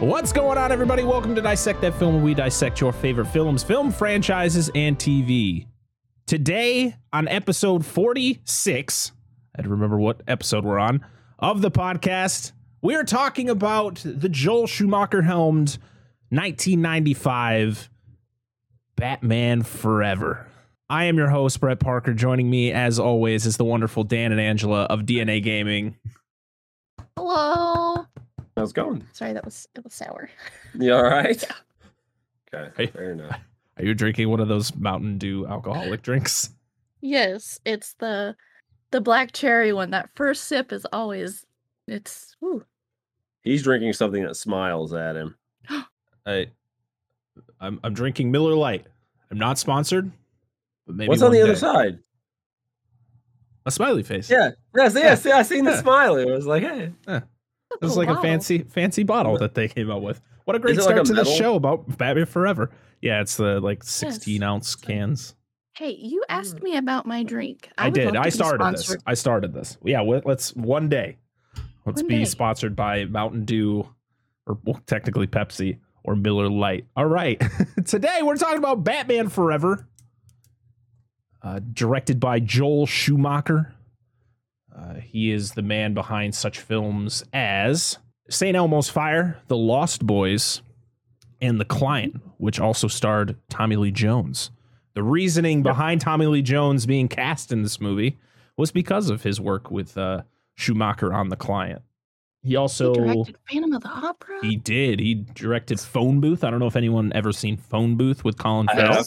What's going on, everybody? Welcome to Dissect That Film, where we dissect your favorite films, film franchises, and TV. Today, on episode 46, I had to remember what episode we're on, of the podcast, we are talking about the Joel Schumacher helmed 1995 Batman Forever. I am your host, Brett Parker. Joining me, as always, is the wonderful Dan and Angela of DNA Gaming. Hello. How's it going? Sorry, that was it was sour. You all right? Okay, Hey. fair enough. Are you drinking one of those Mountain Dew alcoholic drinks? Yes, it's the the black cherry one. That first sip is always it's whew. He's drinking something that smiles at him. I, I'm I'm drinking Miller Lite. I'm not sponsored, but maybe What's on one the other side? A smiley face. Yeah, yes, yes. Yeah, I seen the Yeah. smile. It was like, hey, This is like a fancy fancy bottle that they came up with. What a great it like start a to the show about Batman Forever. Yeah, it's the like 16 ounce cans. Hey, you asked me about my drink. I, would did. I started this. I started this. Yeah, let's one day. Let's One be day. sponsored by Mountain Dew, or well, technically Pepsi or Miller Lite. All right. Today we're talking about Batman Forever, uh, directed by Joel Schumacher. Uh, he is the man behind such films as St. Elmo's Fire, The Lost Boys, and The Client, which also starred Tommy Lee Jones. The reasoning behind Tommy Lee Jones being cast in this movie was because of his work with uh, Schumacher on The Client. He He also directed Phantom of the Opera. he did. He directed Phone Booth. I don't know if anyone ever seen Phone Booth with Colin Farrell.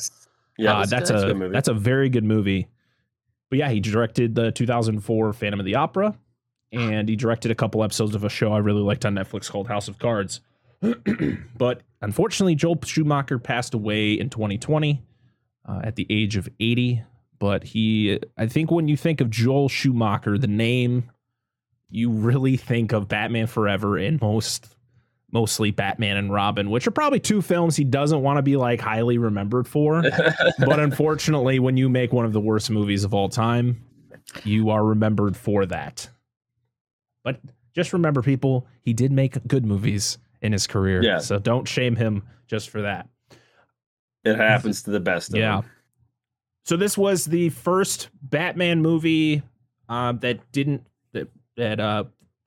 Yeah, Uh, that's, that's that's a movie. that's a very good movie. But yeah, he directed the 2004 Phantom of the Opera, and he directed a couple episodes of a show I really liked on Netflix called House of Cards. but unfortunately, Joel Schumacher passed away in 2020 uh, at the age of 80. But he, I think, when you think of Joel Schumacher, the name, you really think of Batman Forever and most mostly Batman and Robin, which are probably two films he doesn't want to be like highly remembered for but unfortunately, when you make one of the worst movies of all time, you are remembered for that. But just remember, people, he did make good movies in his career. Yeah. So don't shame him just for that. it happens to the best of Yeah. them. So this was the first Batman movie um, that didn't that that uh,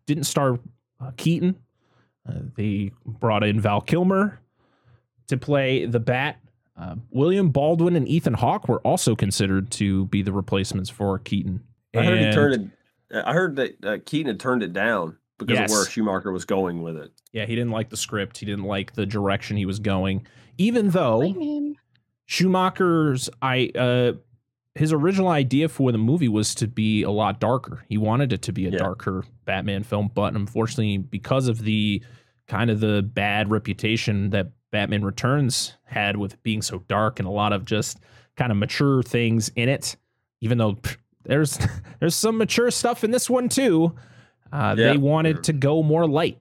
didn't star uh, Keaton. Uh, they brought in Val Kilmer to play the Bat. Uh, William Baldwin and Ethan Hawke were also considered to be the replacements for Keaton. I heard he turned it. I heard that uh, Keaton had turned it down because Yes. of where Schumacher was going with it. Yeah, he didn't like the script. He didn't like the direction he was going. Even though Schumacher's I uh his original idea for the movie was to be a lot darker. He wanted it to be a Yeah. darker Batman film, but unfortunately because of the kind of the bad reputation that Batman Returns had with being so dark and a lot of just kind of mature things in it, even though pff, there's there's some mature stuff in this one too. Uh, Yeah. They wanted to go more light.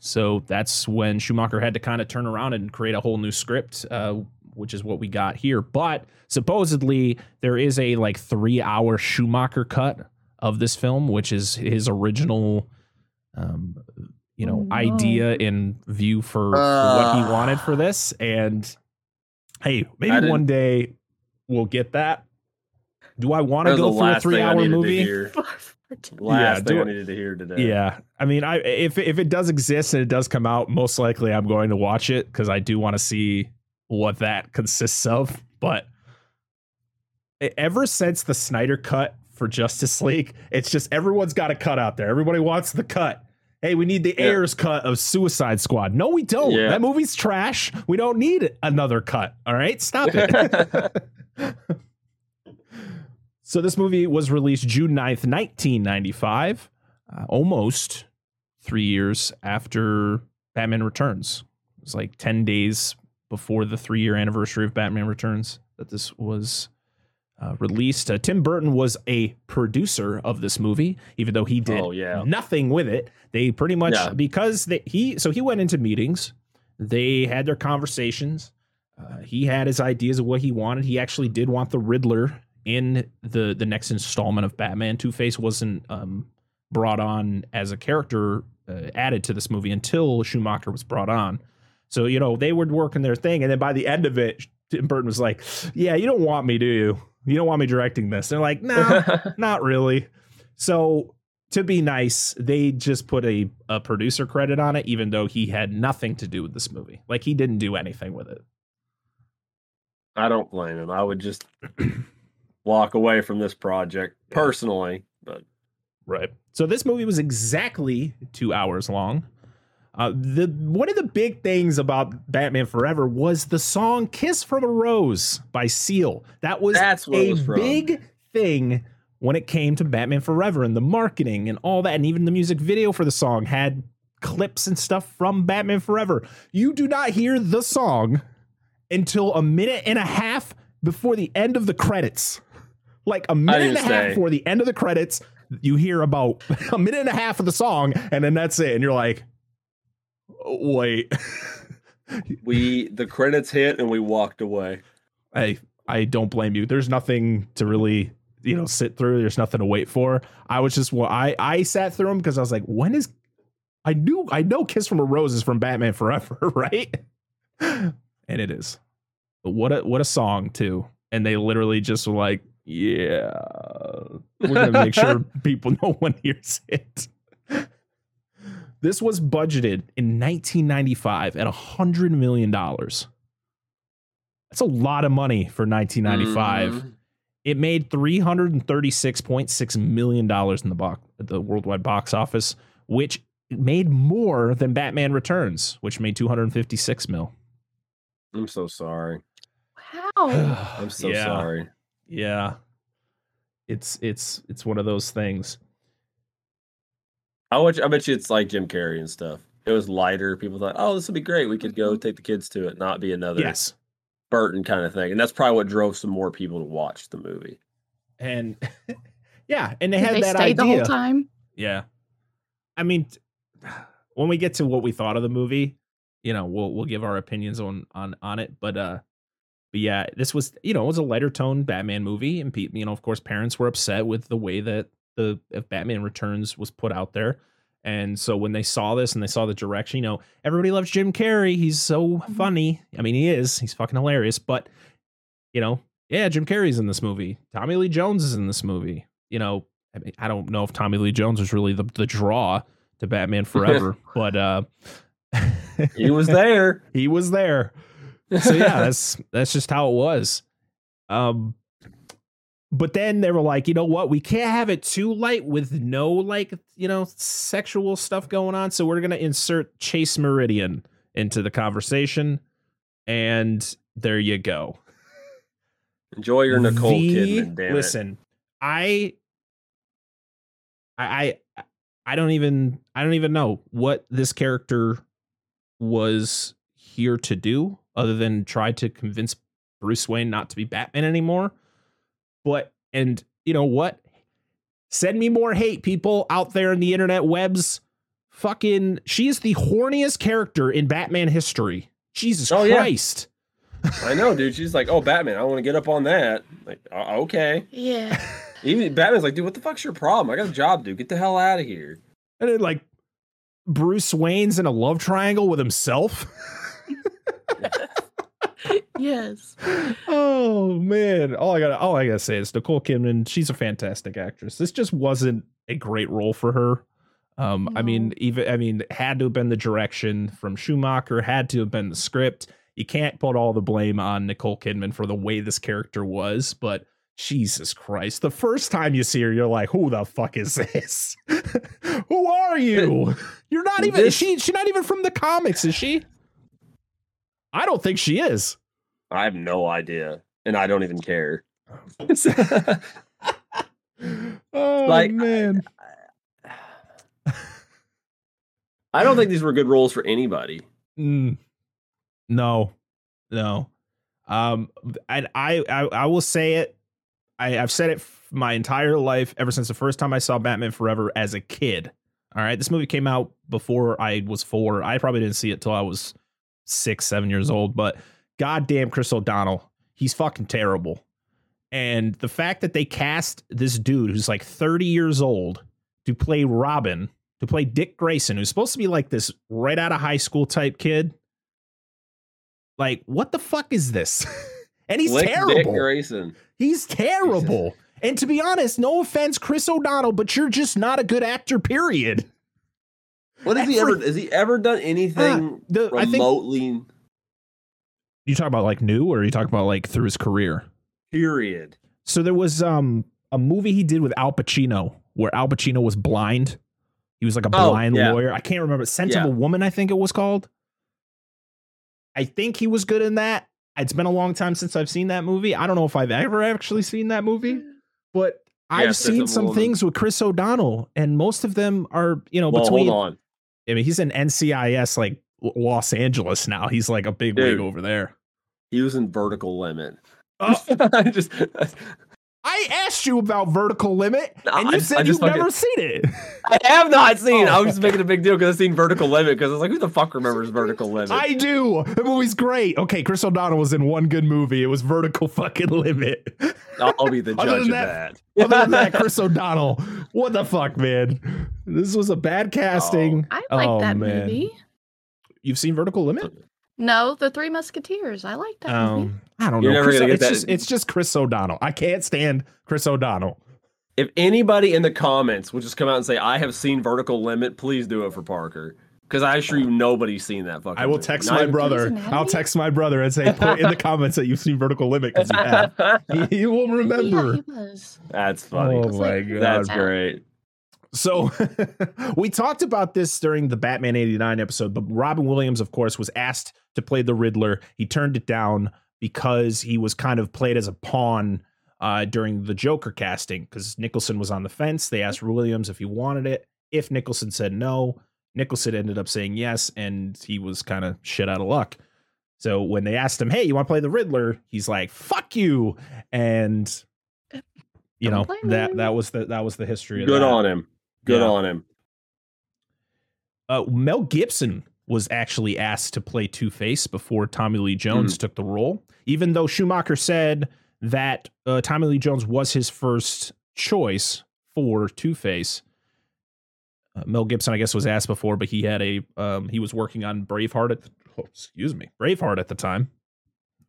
So that's when Schumacher had to kind of turn around and create a whole new script, uh, which is what we got here. But supposedly there is a like three hour Schumacher cut of this film, which is his original, um, you know, Oh, no. idea and view for, for what he wanted for this. And hey, maybe one day we'll get that. Do I want to go the through a three hour movie? hear. Last do thing I needed to hear today. Yeah, I mean, I if if it does exist and it does come out, most likely I'm going to watch it because I do want to see what that consists of. But ever since the Snyder cut for Justice League, it's just everyone's got a cut out there. Everybody wants the cut. Hey, we need the Yeah. Ayer's cut of Suicide Squad. No, we don't. Yeah. That movie's trash. We don't need another cut. All right, stop it. So this movie was released June 9th, 1995, uh, almost three years after Batman Returns. It was like 10 days before the three year anniversary of Batman Returns that this was uh, released. Uh, Tim Burton was a producer of this movie, even though he did Oh yeah. nothing with it. They pretty much Yeah. because they, he so he went into meetings. They had their conversations. Uh, he had his ideas of what he wanted. He actually did want the Riddler in the the next installment of Batman. Two Face wasn't um, brought on as a character uh, added to this movie until Schumacher was brought on. So you know they were working their thing, and then by the end of it, Tim Burton was like, "Yeah, you don't want me, do you? You don't want me directing this?" They're like, "No, not really." So to be nice, they just put a, a producer credit on it, even though he had nothing to do with this movie. Like he didn't do anything with it. I don't blame him. I would just walk away from this project personally. But Right. So this movie was exactly two hours long. Uh, the one of the big things about Batman Forever was the song "Kiss from a Rose" by Seal. That was that's a was big thing when it came to Batman Forever and the marketing and all that, and even the music video for the song had clips and stuff from Batman Forever. You do not hear the song until a minute and a half before the end of the credits. Like a minute and a didn't half before the end of the credits, you hear about a minute and a half of the song, and then that's it. And you're like, wait. we the credits hit and we walked away. I I don't blame you. There's nothing to really you know sit through. There's nothing to wait for. I was just well, I I sat through them because I was like, when is I knew I know Kiss from a Rose is from Batman Forever, right? and it is. But what a what a song too. And they literally just were like, yeah, we're gonna make sure people no one hears it. This was budgeted in 1995 at hundred million dollars. That's a lot of money for 1995. Mhm. It made 336.6 million dollars in the box the worldwide box office, which made more than Batman Returns, which made 256 mil. I'm so sorry. How? I'm so yeah, sorry. Yeah. It's it's it's one of those things. I bet, you, I bet you it's like Jim Carrey and stuff. It was lighter. People thought, oh, this would be great. We could go take the kids to it, not be another Yes. Burton kind of thing. And that's probably what drove some more people to watch the movie. And yeah, and they had they that stay the whole time? Yeah. I mean, when we get to what we thought of the movie, you know, we'll we'll give our opinions on on on it. But uh, but yeah, this was you know it was a lighter tone Batman movie, and pe- you know of course parents were upset with the way that the of Batman Returns was put out there. And so when they saw this and they saw the direction, you know, everybody loves Jim Carrey. He's so Mhm. funny. I mean, he is. He's fucking hilarious. But you know, yeah, Jim Carrey's in this movie. Tommy Lee Jones is in this movie. You know, I mean, I don't know if Tommy Lee Jones was really the, the draw to Batman Forever, but uh He was there. he was there. So yeah, that's that's just how it was. Um but then they were like, you know what? We can't have it too light with no like, you know, sexual stuff going on. So we're gonna insert Chase Meridian into the conversation. And there you go. Enjoy your Nicole The- Kidman. Damn listen, I, I, I, I don't even, I don't even know what this character was here to do, other than try to convince Bruce Wayne not to be Batman anymore. But and you know what? Send me more hate, people out there in the internet webs. Fucking, she is the horniest character in Batman history. Jesus Oh. Christ. it. I know, dude. She's like, oh, Batman. I want to get up on that. Like, uh, okay. Yeah. Even Batman's like, dude, what the fuck's your problem? I got a job, dude. Get the hell out of here. And then like Bruce Wayne's in a love triangle with himself. yes. oh man. All I gotta all I gotta say is Nicole Kidman, she's a fantastic actress. This just wasn't a great role for her. Um, I mean, even I mean, had to have been the direction from Schumacher, had to have been the script. You can't put all the blame on Nicole Kidman for the way this character was, but Jesus Christ. The first time you see her, you're like, who the fuck is this? who are you? You're not even This- she she's not even from the comics, is she? I don't think she is. I have no idea. And I don't even care. oh Like, man. I don't think these were good roles for anybody. Mm, no, no. Um, and I, I, I will say it. I, I've said it my entire life ever since the first time I saw Batman Forever as a kid. All right, this movie came out before I was four. I probably didn't see it till I was six, seven years old. But goddamn, Chris O'Donnell, he's fucking terrible. And the fact that they cast this dude who's like 30 years old to play Robin to play Dick Grayson, who's supposed to be like this right out of high school type kid. Like, what the fuck is this? and he's Lick Dick terrible. Grayson. He's terrible. And to be honest, no offense, Chris O'Donnell, but you're just not a good actor, period. What has he ever? Has he ever done anything ah, The, I think remotely? You talk about like new or you talk about like through his career. Period. So there was um a movie he did with Al Pacino where Al Pacino was blind. He was like a Oh, blind yeah. lawyer. I can't remember. Scent of Yeah. a Woman, I think it was called. I think he was good in that. It's been a long time since I've seen that movie. I don't know if I've ever actually seen that movie, but I've seen some Woman. things with Chris O'Donnell, and most of them are, you know, Well, between. hold on. I mean, he's in NCIS like Los Angeles now. He's like a big wig over there. He was in Vertical Limit. Oh. I just I asked you about Vertical Limit, No, and you just- said I you've fucking- never seen it. I have not seen. I Oh. was just making a big deal because I've seen Vertical Limit because I was like, who the fuck remembers Vertical Limit? I do. The movie's great. Okay, Chris O'Donnell was in one good movie. It was Vertical fucking Limit. I'll, I'll be the judge of that- that. Other than that, Chris O'Donnell, what the fuck, man? This was a bad oh. casting. I like Oh, that man. movie. You've seen Vertical Limit? No, The Three Musketeers. I like that movie. Um, I don't You're know. never Chris- gonna get it's that- just it's just Chris O'Donnell. I can't stand Chris O'Donnell. If anybody in the comments will just come out and say, I have seen Vertical Limit, please do it for Parker. Because I assure you nobody's seen that fucking I will movie. text Not my even- brother. Grey's I'll text my brother and say, put in the comments that you've seen Vertical Limit because you have. He, he will Yeah, remember. he was. That's funny. Oh my like- god. That's Yeah. great. So we talked about this during the Batman 89 episode, but Robin Williams, of course, was asked to play the Riddler. He turned it down because he was kind of played as a pawn uh, during the Joker casting because Nicholson was on the fence. They asked Williams if he wanted it. If Nicholson said no, Nicholson ended up saying yes, and he was kind of shit out of luck. So when they asked him, "Hey, you want to play the Riddler?" He's like, "Fuck you," and you know Don't blame that him. that was the that was the history. Of it. Good that. on him. Good Yeah. on him. uh, Mel Gibson was actually asked to play Two Face before Tommy Lee Jones Hmm. took the role, even though Schumacher said that uh, Tommy Lee Jones was his first choice for Two Face. Uh, Mel Gibson, I guess, was asked before, but he had a um, he was working on Braveheart at the, oh, excuse me Braveheart at the time.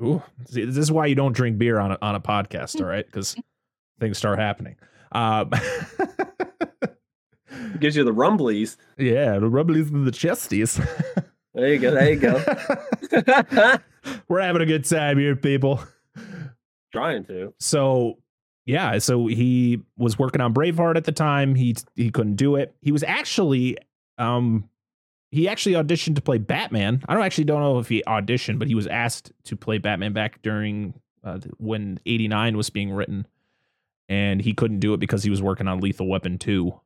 Ooh, see, this is why you don't drink beer on a, on a podcast, all right? Because things start happening. Um, Gives you the rumblies. yeah, the rubblies and the chesties. There you go. There you go. We're having a good time here, people. Trying to. So, yeah, so he was working on Braveheart at the time. He he couldn't do it. He was actually um he actually auditioned to play Batman. I don't actually don't know if he auditioned, but he was asked to play Batman back during uh, when 89 was being written. And he couldn't do it because he was working on Lethal Weapon 2.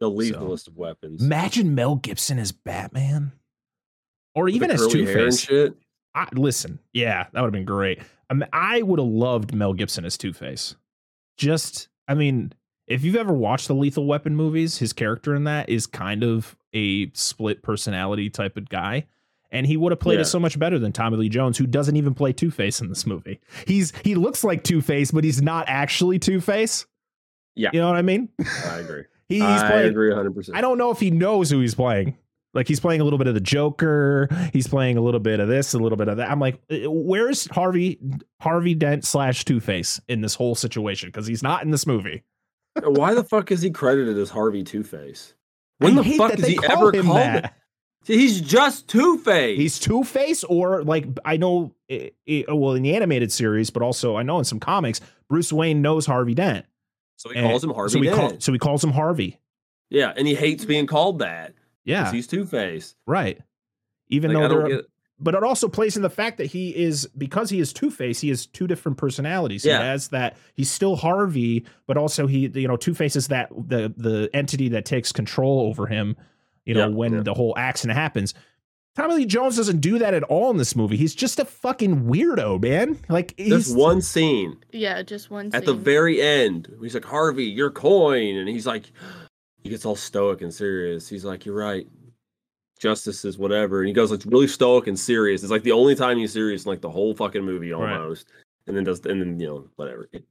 The lethalest of weapons. Imagine Mel Gibson as Batman. Or With even as Two Face. listen, yeah, that would have been great. Um, I, mean, I would have loved Mel Gibson as Two Face. Just, I mean, if you've ever watched the Lethal Weapon movies, his character in that is kind of a split personality type of guy. And he would have played Yeah. it so much better than Tommy Lee Jones, who doesn't even play Two Face in this movie. He's he looks like Two Face, but he's not actually Two Face. Yeah. you know what I mean. I agree. He- he's I playing. agree 100%. I don't know if he knows who he's playing. Like he's playing a little bit of the Joker. He's playing a little bit of this, a little bit of that. I'm like, uh, where's Harvey Harvey Dent slash Two Face in this whole situation? Because he's not in this movie. Why the fuck is he credited as Harvey Two Face? When I the fuck is he ever him called that. it? He's just Two Face. He's Two Face, or like I know, i i well, in the animated series, but also I know in some comics, Bruce Wayne knows Harvey Dent. So he And calls him Harvey So he, call, so he calls him Harvey. yeah, and he hates being called that. Yeah, he's Two Face. right. Even Like, though get. but it also plays in the fact that he is because he is Two Face. He has two different personalities. Yeah. He has that he's still Harvey, but also he you know Two Face is that the the entity that takes control over him. You know Yeah, when yeah. the whole accident happens. Tommy Lee Jones doesn't do that at all in this movie. He's just a fucking weirdo, man. Like There's he's one scene Yeah, just one. Scene. At the very end. He's like, Harvey, your coin. And he's like, he gets all stoic and serious. He's like, you're right. Justice is whatever. And he goes like really stoic and serious. It's like the only time he's serious in like the whole fucking movie Right. almost. And then does, and then, you know, whatever. It-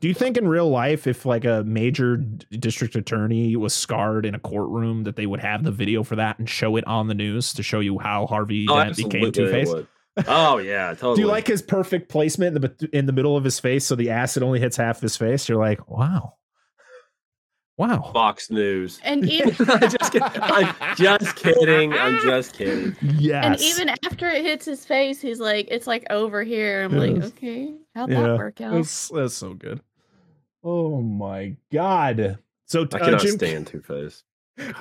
Do you think in real life, if like a major d- district attorney was scarred in a courtroom, that they would have the video for that and show it on the news to show you how Harvey Oh, Dent became absolutely Two they Face? Oh yeah, totally. Do you like his perfect placement in the in the middle of his face so the acid only hits half his face? You're like, wow, wow. Fox News? And even I'm just kidding. I'm just kidding. I'm just kidding. Yes. and even after it hits his face, he's like, it's like over here. I'm like, Yes. okay, how'd Yeah. that work out? that's, that's so good. Oh my god. So I uh, cannot Jim, stand Two Face.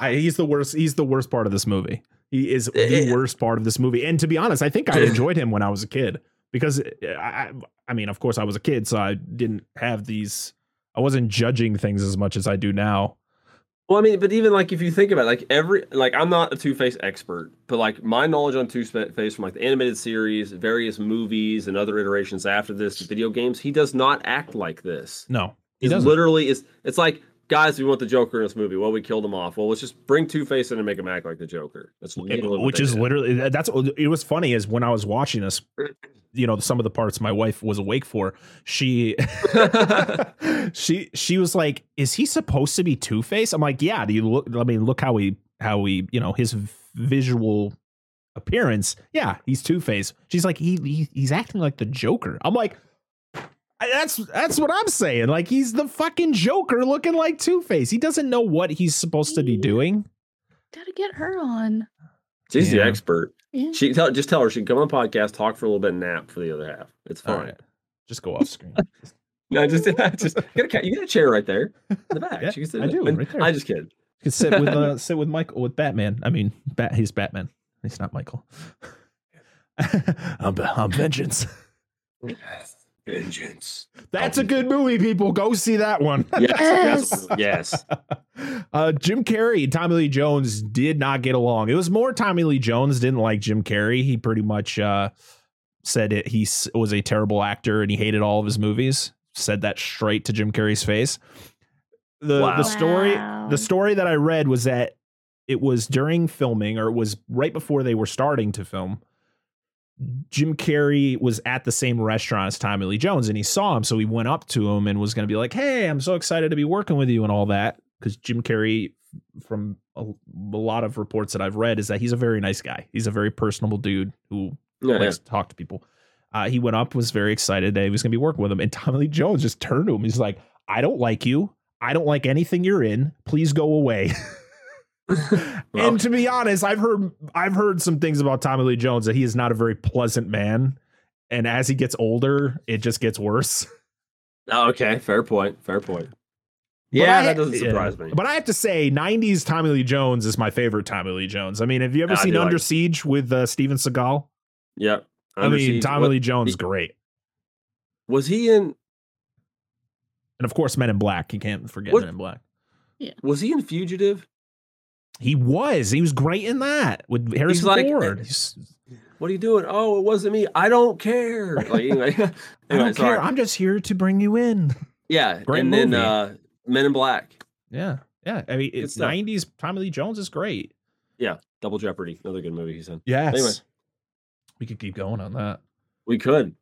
He's the worst. He's the worst part of this movie. He is Eh, the eh. worst part of this movie. And to be honest, I think I enjoyed him when I was a kid because eh, I, I, I mean, of course, I was a kid, so I didn't have these. I wasn't judging things as much as I do now. Well, I mean, but even like if you think about it, like every like I'm not a Two Face expert, but like my knowledge on Two Face from like the animated series, various movies, and other iterations after this, video games, he does not act like this. No, he doesn't. literally is. It's like guys, we want the Joker in this movie. Well, we killed him off. Well, let's just bring Two Face in and make him act like the Joker. That's literally which is did. literally that's it was funny is when I was watching this, you know, some of the parts my wife was awake for. She she she was like, "Is he supposed to be Two Face?" I'm like, "Yeah." Do you look? I mean, look how he how he you know his visual appearance. Yeah, he's Two Face. She's like, he, he he's acting like the Joker. I'm like. I- That's that's what I'm saying. Like he's the fucking Joker looking like Two Face. He doesn't know what he's supposed to be doing. Gotta get her on. She's Yeah. the expert. Yeah. She tell just tell her she can come on the podcast, talk for a little bit, nap for the other half. It's fine. right. Just go off screen. No, just just get a ca- you get a chair right there in the back. Yeah, She can sit I in do, right there. I just kidding. You could sit with uh, sit with Michael with Batman. I mean, Bat. He's Batman. He's not Michael. I'm, I'm vengeance. Vengeance. That's a good movie. People go see that one. Yes, yes, yes. uh, Jim Carrey and Tommy Lee Jones did not get along. It was more Tommy Lee Jones didn't like Jim Carrey. He pretty much uh, said it. He was a terrible actor and he hated all of his movies. Said that straight to Jim Carrey's face. The Wow. the story Wow. the story that I read was that it was during filming or it was right before they were starting to film. Jim Carrey was at the same restaurant as Tommy Lee Jones and he saw him. So he went up to him and was going to be like, Hey, I'm so excited to be working with you and all that. Because Jim Carrey, from a, a lot of reports that I've read, is that he's a very nice guy. He's a very personable dude who Yeah, yeah. likes to talk to people. Uh, he went up, was very excited that he was going to be working with him. And Tommy Lee Jones just turned to him. He's like, I don't like you. I don't like anything you're in. Please go away. Well- and to be honest, I've heard I've heard some things about Tommy Lee Jones that he is not a very pleasant man. And as he gets older, it just gets worse. Oh, okay, fair point. Fair point. But Yeah, I- that doesn't yeah. surprise me. But I have to say, '90s Tommy Lee Jones is my favorite Tommy Lee Jones. I mean, have you ever I seen do like Under it. Siege with uh, Steven Seagal? Yep. I mean, Siege. Tommy What- Lee Jones he- great, was he in? and of course, Men in Black. You can't forget What- Men in Black. Yeah. Was he in Fugitive? He was. He was great in that with Harrison like- Ford. He's, What are you doing? Oh, it wasn't me. I don't care. Like anyway, I don't sorry. care. I'm just here to bring you in. yeah, Great and then movie. uh, Men in Black, Yeah, yeah. I mean, it's stuff. '90s. Tommy Lee Jones is great. Yeah. Double Jeopardy, another good movie he's in. Yes. Anyway. we could keep going on that. We could,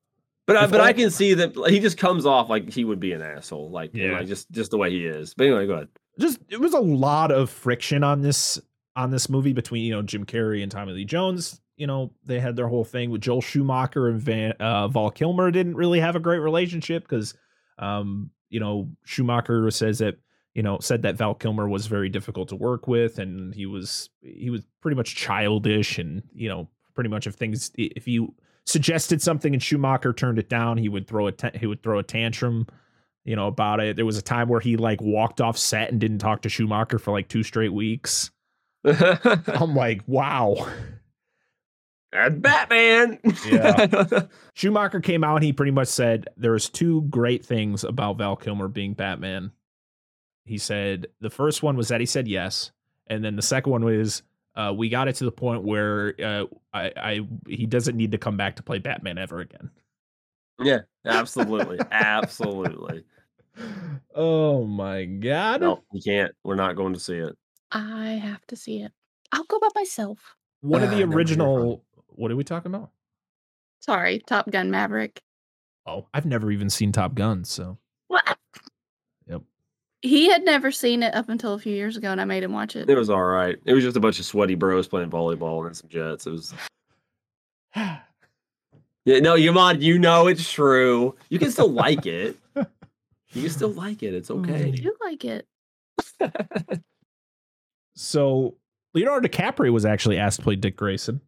but I, but I can see that he just comes off like he would be an asshole, like Yeah. like just just the way he is. But anyway, go ahead. Just it was a lot of friction on this on this movie between you know Jim Carrey and Tommy Lee Jones. You know they had their whole thing with Joel Schumacher and Van uh, Val Kilmer didn't really have a great relationship because um you know Schumacher says that you know said that Val Kilmer was very difficult to work with and he was he was pretty much childish and you know pretty much if things if you suggested something and Schumacher turned it down he would throw a ta- he would throw a tantrum you know about it there was a time where he like walked off set and didn't talk to Schumacher for like two straight weeks I'm like wow And Batman. Yeah. Schumacher came out and he pretty much said there was two great things about Val Kilmer being Batman. He said the first one was that he said yes, and then the second one was uh, we got it to the point where uh, I, I he doesn't need to come back to play Batman ever again. Yeah, absolutely, absolutely. Oh my god! No, you can't. We're not going to see it. I have to see it. I'll go by myself. One of Uh, the original. What are we talking about? Sorry, Top Gun Maverick. Oh, I've never even seen Top Gun, so What? Yep. He had never seen it up until a few years ago, and I made him watch it. It was all right. It was just a bunch of sweaty bros playing volleyball and some jets. It was. Yeah, no, you mod, you know it's true. You can still like it. You can still like it. It's okay. I do like it. So Leonardo DiCaprio was actually asked to play Dick Grayson,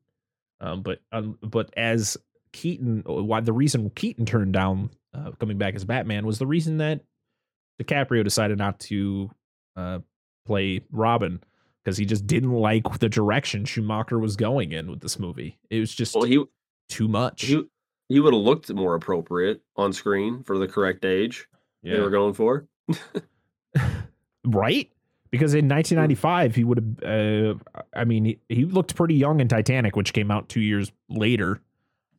um, but um, but as Keaton, why the reason Keaton turned down uh, coming back as Batman was the reason that DiCaprio decided not to uh, play Robin because he just didn't like the direction Schumacher was going in with this movie. It was just Well, he too much. he he would have looked more appropriate on screen for the correct age they were going for. right? Because in 1995, he would have. Uh, I mean, he, he looked pretty young in Titanic, which came out two years later.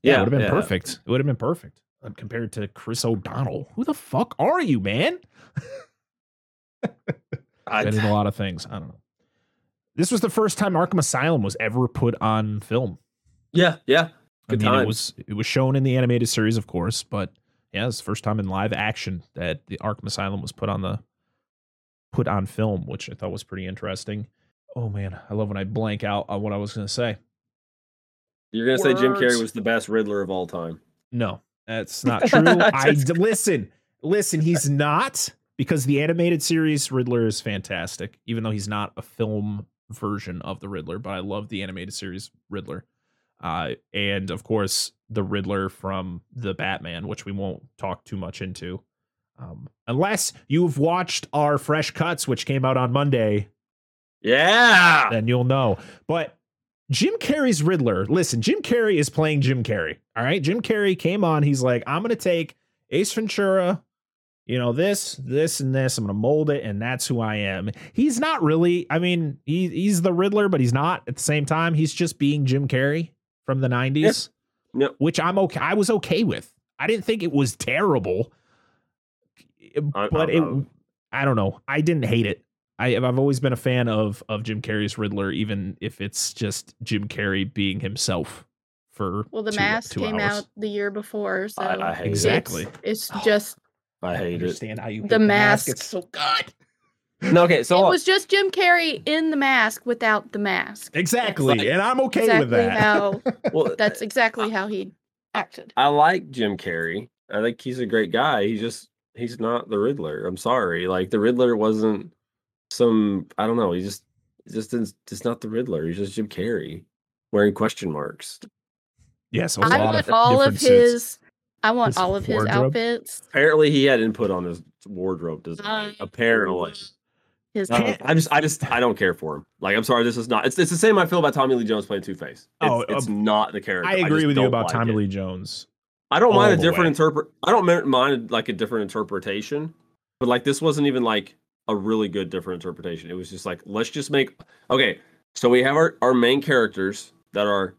Yeah, it would have been yeah. perfect. It would have been perfect uh, compared to Chris O'Donnell. Who the fuck are you, man? I, Been in a lot of things. I don't know. This was the first time Arkham Asylum was ever put on film. yeah, yeah. I Good mean, it was it was shown in the animated series, of course, but yeah, it's the first time in live action that the Arkham Asylum was put on the put on film, which I thought was pretty interesting. Oh man, I love when I blank out on what I was going to say. You're gonna say Jim Carrey was the best Riddler of all time. No, that's not true. I Just- listen, listen. He's not because the animated series Riddler is fantastic, even though he's not a film version of the Riddler. But I love the animated series Riddler, uh, and of course the Riddler from the Batman, which we won't talk too much into, um, unless you've watched our fresh cuts, which came out on Monday. Yeah. Then you'll know. But Jim Carrey's Riddler, listen, Jim Carrey is playing Jim Carrey. All right. Jim Carrey came on. He's like, I'm going to take Ace Ventura, you know, this, this, and this. I'm going to mold it. And that's who I am. He's not really, I mean, he, he's the Riddler, but he's not at the same time. He's just being Jim Carrey from the 90s, Yep. which I'm okay. I was okay with. I didn't think it was terrible, but I- it, I- I don't know. I didn't hate it. I, I've always been a fan of of Jim Carrey's Riddler, even if it's just Jim Carrey being himself for Well, the two- mask two came hours. out the year before, so I, I hate Exactly. it's, it's just it. I I hate it. understand how you hate The mask. It's so good. No, okay, so it was just Jim Carrey in the mask without the mask. Exactly, like- and I'm okay exactly with that. how well, that's exactly how he acted. I like Jim Carrey. I think he's a great guy. He's just he's not the Riddler. I'm sorry. Like the Riddler wasn't some I don't know. He just he just is just not the Riddler. He's just Jim Carrey wearing question marks. yes, it was a I lot want of all of his. I want His all of his outfits. Apparently, he had input on his wardrobe design. Um, Apparently, His Uh, I just I just I don't care for him. Like I'm sorry, this is not. It's it's the same I feel about Tommy Lee Jones playing Two Face. It's, Oh, it's uh, not the character. I agree just with you about like Tommy it. Lee Jones. I don't mind a different interpret. I don't mind like a different interpretation, but like this wasn't even like a really good different interpretation. It was just like let's just make okay. So we have our our main characters that are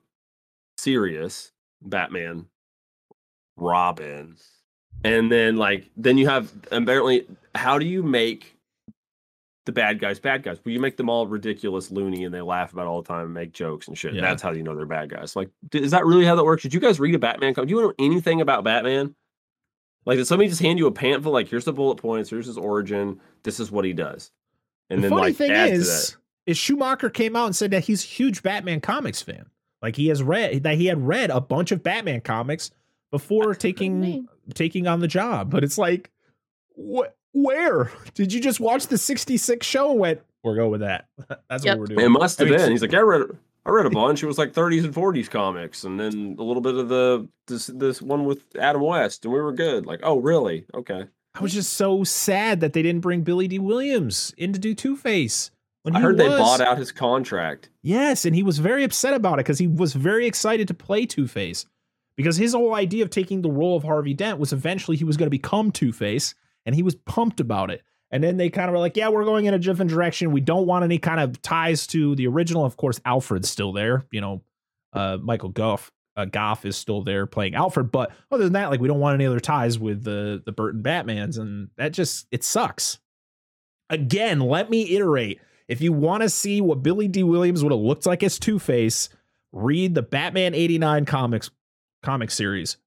serious, Batman, Robin, and then like then you have apparently how do you make the bad guys bad guys? Well, you make them all ridiculous, loony, and they laugh about it all the time and make jokes and shit. Yeah. That's how you know they're bad guys. Like, is that really how that works? Did you guys read a Batman comic? Do you know anything about Batman? Like, did somebody just hand you a pamphlet? Like, here's the bullet points. Here's his origin. This is what he does. And the then, funny like, thing add is, is Schumacher came out and said that he's a huge Batman comics fan. Like he has read that he had read a bunch of Batman comics before That's taking taking on the job. But it's like, what? Where did you just watch the '66 show and went? We're going with that. That's Yep. what we're doing. It must have I mean, been. He's like, I read. I read a bunch. It was like 30s and 40s comics, and then a little bit of the this this one with Adam West, and we were good. Like, oh, really? Okay. I was just so sad that they didn't bring Billy Dee Williams in to do Two Face. When I he heard they bought out his contract. Yes, and he was very upset about it because he was very excited to play Two Face. Because his whole idea of taking the role of Harvey Dent was eventually he was going to become Two Face, and he was pumped about it. And then they kind of were like, yeah, we're going in a different direction. We don't want any kind of ties to the original. Of course, Alfred's still there. You know, uh, Michael Gough, uh, Gough is still there playing Alfred. But other than that, like we don't want any other ties with the the Burton Batmans, and that just it sucks. Again, let me iterate. If you want to see what Billy Dee Williams would have looked like as Two Face, read the Batman '89 comics comic series.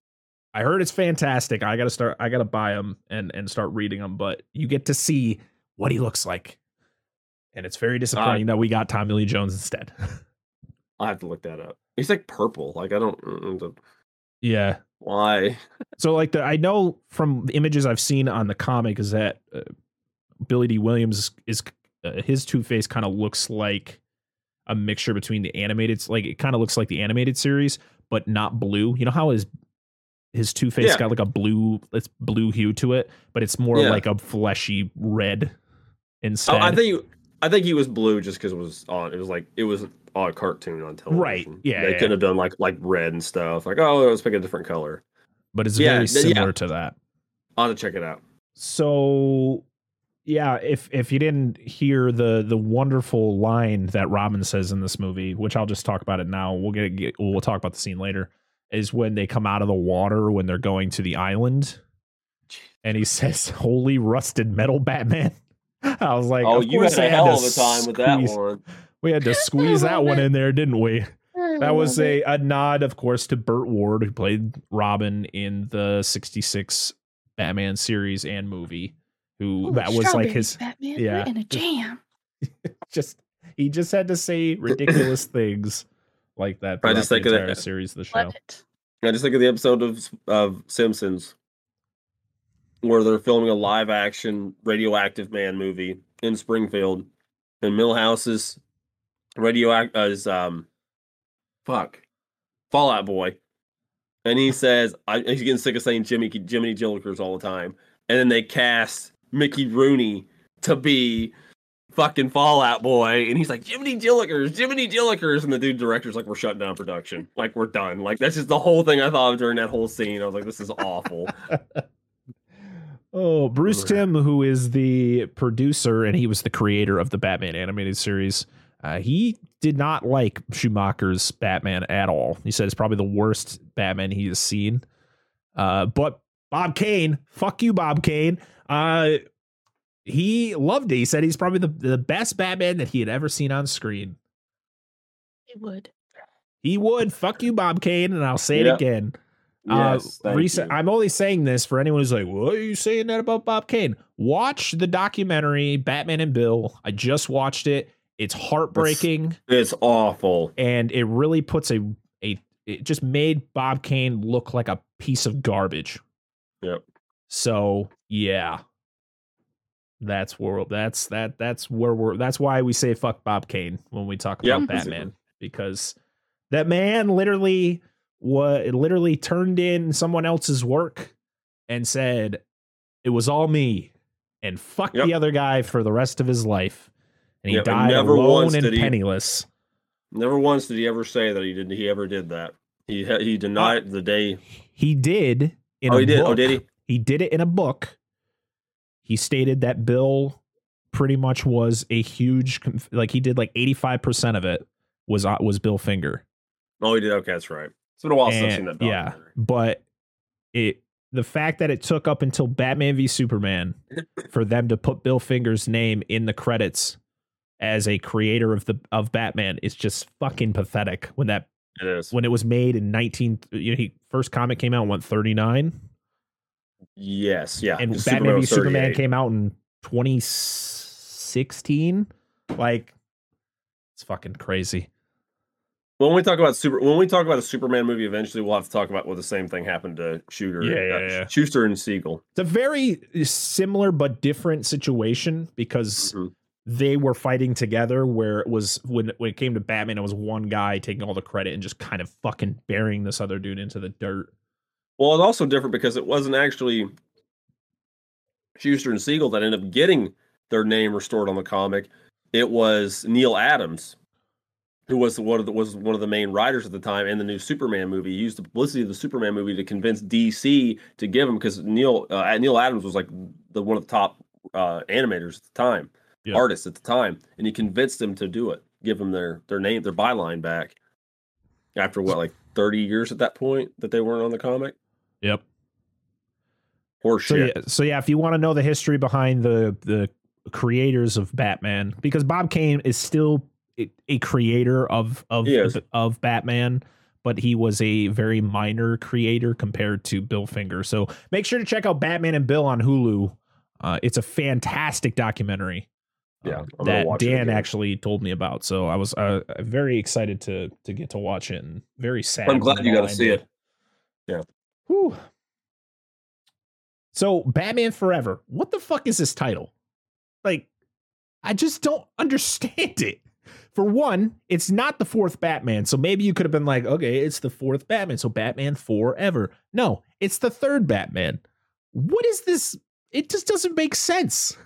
I heard it's fantastic. I gotta start. I gotta buy them and and start reading them. But you get to see what he looks like. And it's very disappointing that we got Tommy Lee Jones instead. I have to look that up. He's like purple. Like I don't. mm, mm, yeah. Why? So like the I know from the images I've seen on the comic is that uh, Billy Dee Williams is uh, his Two Face kind of looks like a mixture between the animated like it kind of looks like the animated series but not blue. You know how his his Two Face Yeah. got like a blue it's blue hue to it, but it's more Yeah. like a fleshy red instead. Oh, I think I think he was blue just because it was on. It was like it was on a cartoon on television. Right, yeah, They yeah. could have done like like red and stuff. Like oh, let's pick a different color. but it's very similar to that. I'll have to check it out. So yeah, if if you didn't hear the the wonderful line that Robin says in this movie, which I'll just talk about it now, we'll get, get we'll talk about the scene later, is when they come out of the water when they're going to the island, and he says, "Holy rusted metal, Batman." I was like, oh, of you had a hell to of a time with that one. We had to squeeze that one in there, didn't we? That was a, a nod, of course, to Burt Ward, who played Robin in the 66 Batman series and movie. Who Ooh, that was like his Batman. Yeah, in a jam. just he just had to say ridiculous things like that. I just think the of the series of the show. I just think of the episode of of Simpsons where they're filming a live action radioactive man movie in Springfield, and Milhouse's radioact uh, is um, fuck, Fallout Boy, and he says I, he's getting sick of saying Jimmy Jiminy Jillikers all the time, and then they cast Mickey Rooney to be fucking Fallout Boy, and he's like Jiminy Jillikers, Jiminy Jillikers, and the dude director's like, we're shutting down production, like we're done. Like that's just the whole thing I thought of during that whole scene. I was like, this is awful. Oh, Bruce Ugh. Tim, who is the producer and he was the creator of the Batman animated series, uh, he did not like Schumacher's Batman at all. He said it's probably the worst Batman he has seen. Uh, but Bob Kane, fuck you, Bob Kane. Uh, he loved it. He said he's probably the, the best Batman that he had ever seen on screen. He would. He would. Fuck you, Bob Kane. And I'll say Yeah. it again. Yes, uh, recent. I'm only saying this for anyone who's like, "What are you saying that about Bob Kane?" Watch the documentary Batman and Bill. I just watched it. It's heartbreaking, It's awful. and it really puts a a. It just made Bob Kane look like a piece of garbage. Yep. So yeah, that's where that's that that's where we're. That's why we say fuck Bob Kane when we talk Yep. about Batman because that man literally what literally turned in someone else's work and said it was all me and fuck Yep. the other guy for the rest of his life and he Yep, and died never alone and he- penniless Never once did he ever say that he did. He ever did that. He he uh, denied the day. he did in Oh, he did. Oh, did he? he did it in a book he stated that bill pretty much was a huge like he did like 85% of it was uh, was bill finger Oh, he did. Okay, that's right. It's been a while since I've seen And- that. yeah, but it the fact that it took up until Batman v Superman for them to put Bill Finger's name in the credits as a creator of the of Batman is just fucking pathetic. When that it is. when it was made in nineteen, you know, he first comic came out in what thirty nine, Yes, yeah. and Batman v Superman came out in twenty sixteen. Like, it's fucking crazy. When we talk about super, when we talk about a Superman movie, eventually we'll have to talk about what the same thing happened to Shooter, Yeah, uh, yeah, yeah. Shuster and Siegel. It's a very similar but different situation because Mhm. they were fighting together where it was when when it came to Batman, it was one guy taking all the credit and just kind of fucking burying this other dude into the dirt. Well, it's also different because it wasn't actually Shuster and Siegel that ended up getting their name restored on the comic. It was Neal Adams, who was one of the, was one of the main writers at the time in the new Superman movie. He used the publicity of the Superman movie to convince DC to give him because Neal uh, Neal Adams was like the one of the top uh, animators at the time, Yeah. artists at the time, and he convinced them to do it, give them their their name, their byline back. After what, like thirty years at that point that they weren't on the comic. Yep. Horse So yeah, so yeah, if you want to know the history behind the the creators of Batman, because Bob Kane is still a, a creator of of of Batman, but he was a very minor creator compared to Bill Finger. So make sure to check out Batman and Bill on Hulu. Uh, it's a fantastic documentary. Yeah, uh, I'm that watch Dan actually told me about. So I was uh, very excited to to get to watch it and very sad. I'm glad you got to see it. it. Whew. So Batman Forever. What the fuck is this title? Like, I just don't understand it. For one, it's not the fourth Batman. So maybe you could have been like, okay, it's the fourth Batman. So Batman Forever. No, it's the third Batman. What is this? It just doesn't make sense.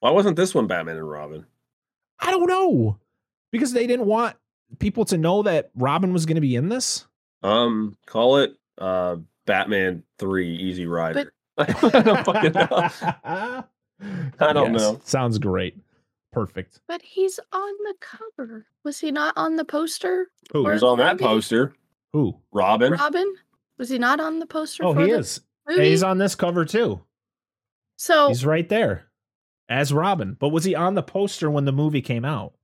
Why wasn't this one Batman and Robin? I don't know. Because they didn't want people to know that Robin was going to be in this. Um, call it uh Batman Three Easy Rider. I don't fucking know. I don't know. Sounds great. Perfect. But he's on the cover. Was he not on the poster? Who? Or- Who's on that Maybe. poster? Who? Robin. Robin? Was he not on the poster? Oh, for he the is. Movie? He's on this cover too. So He's right there as Robin. But was he on the poster when the movie came out?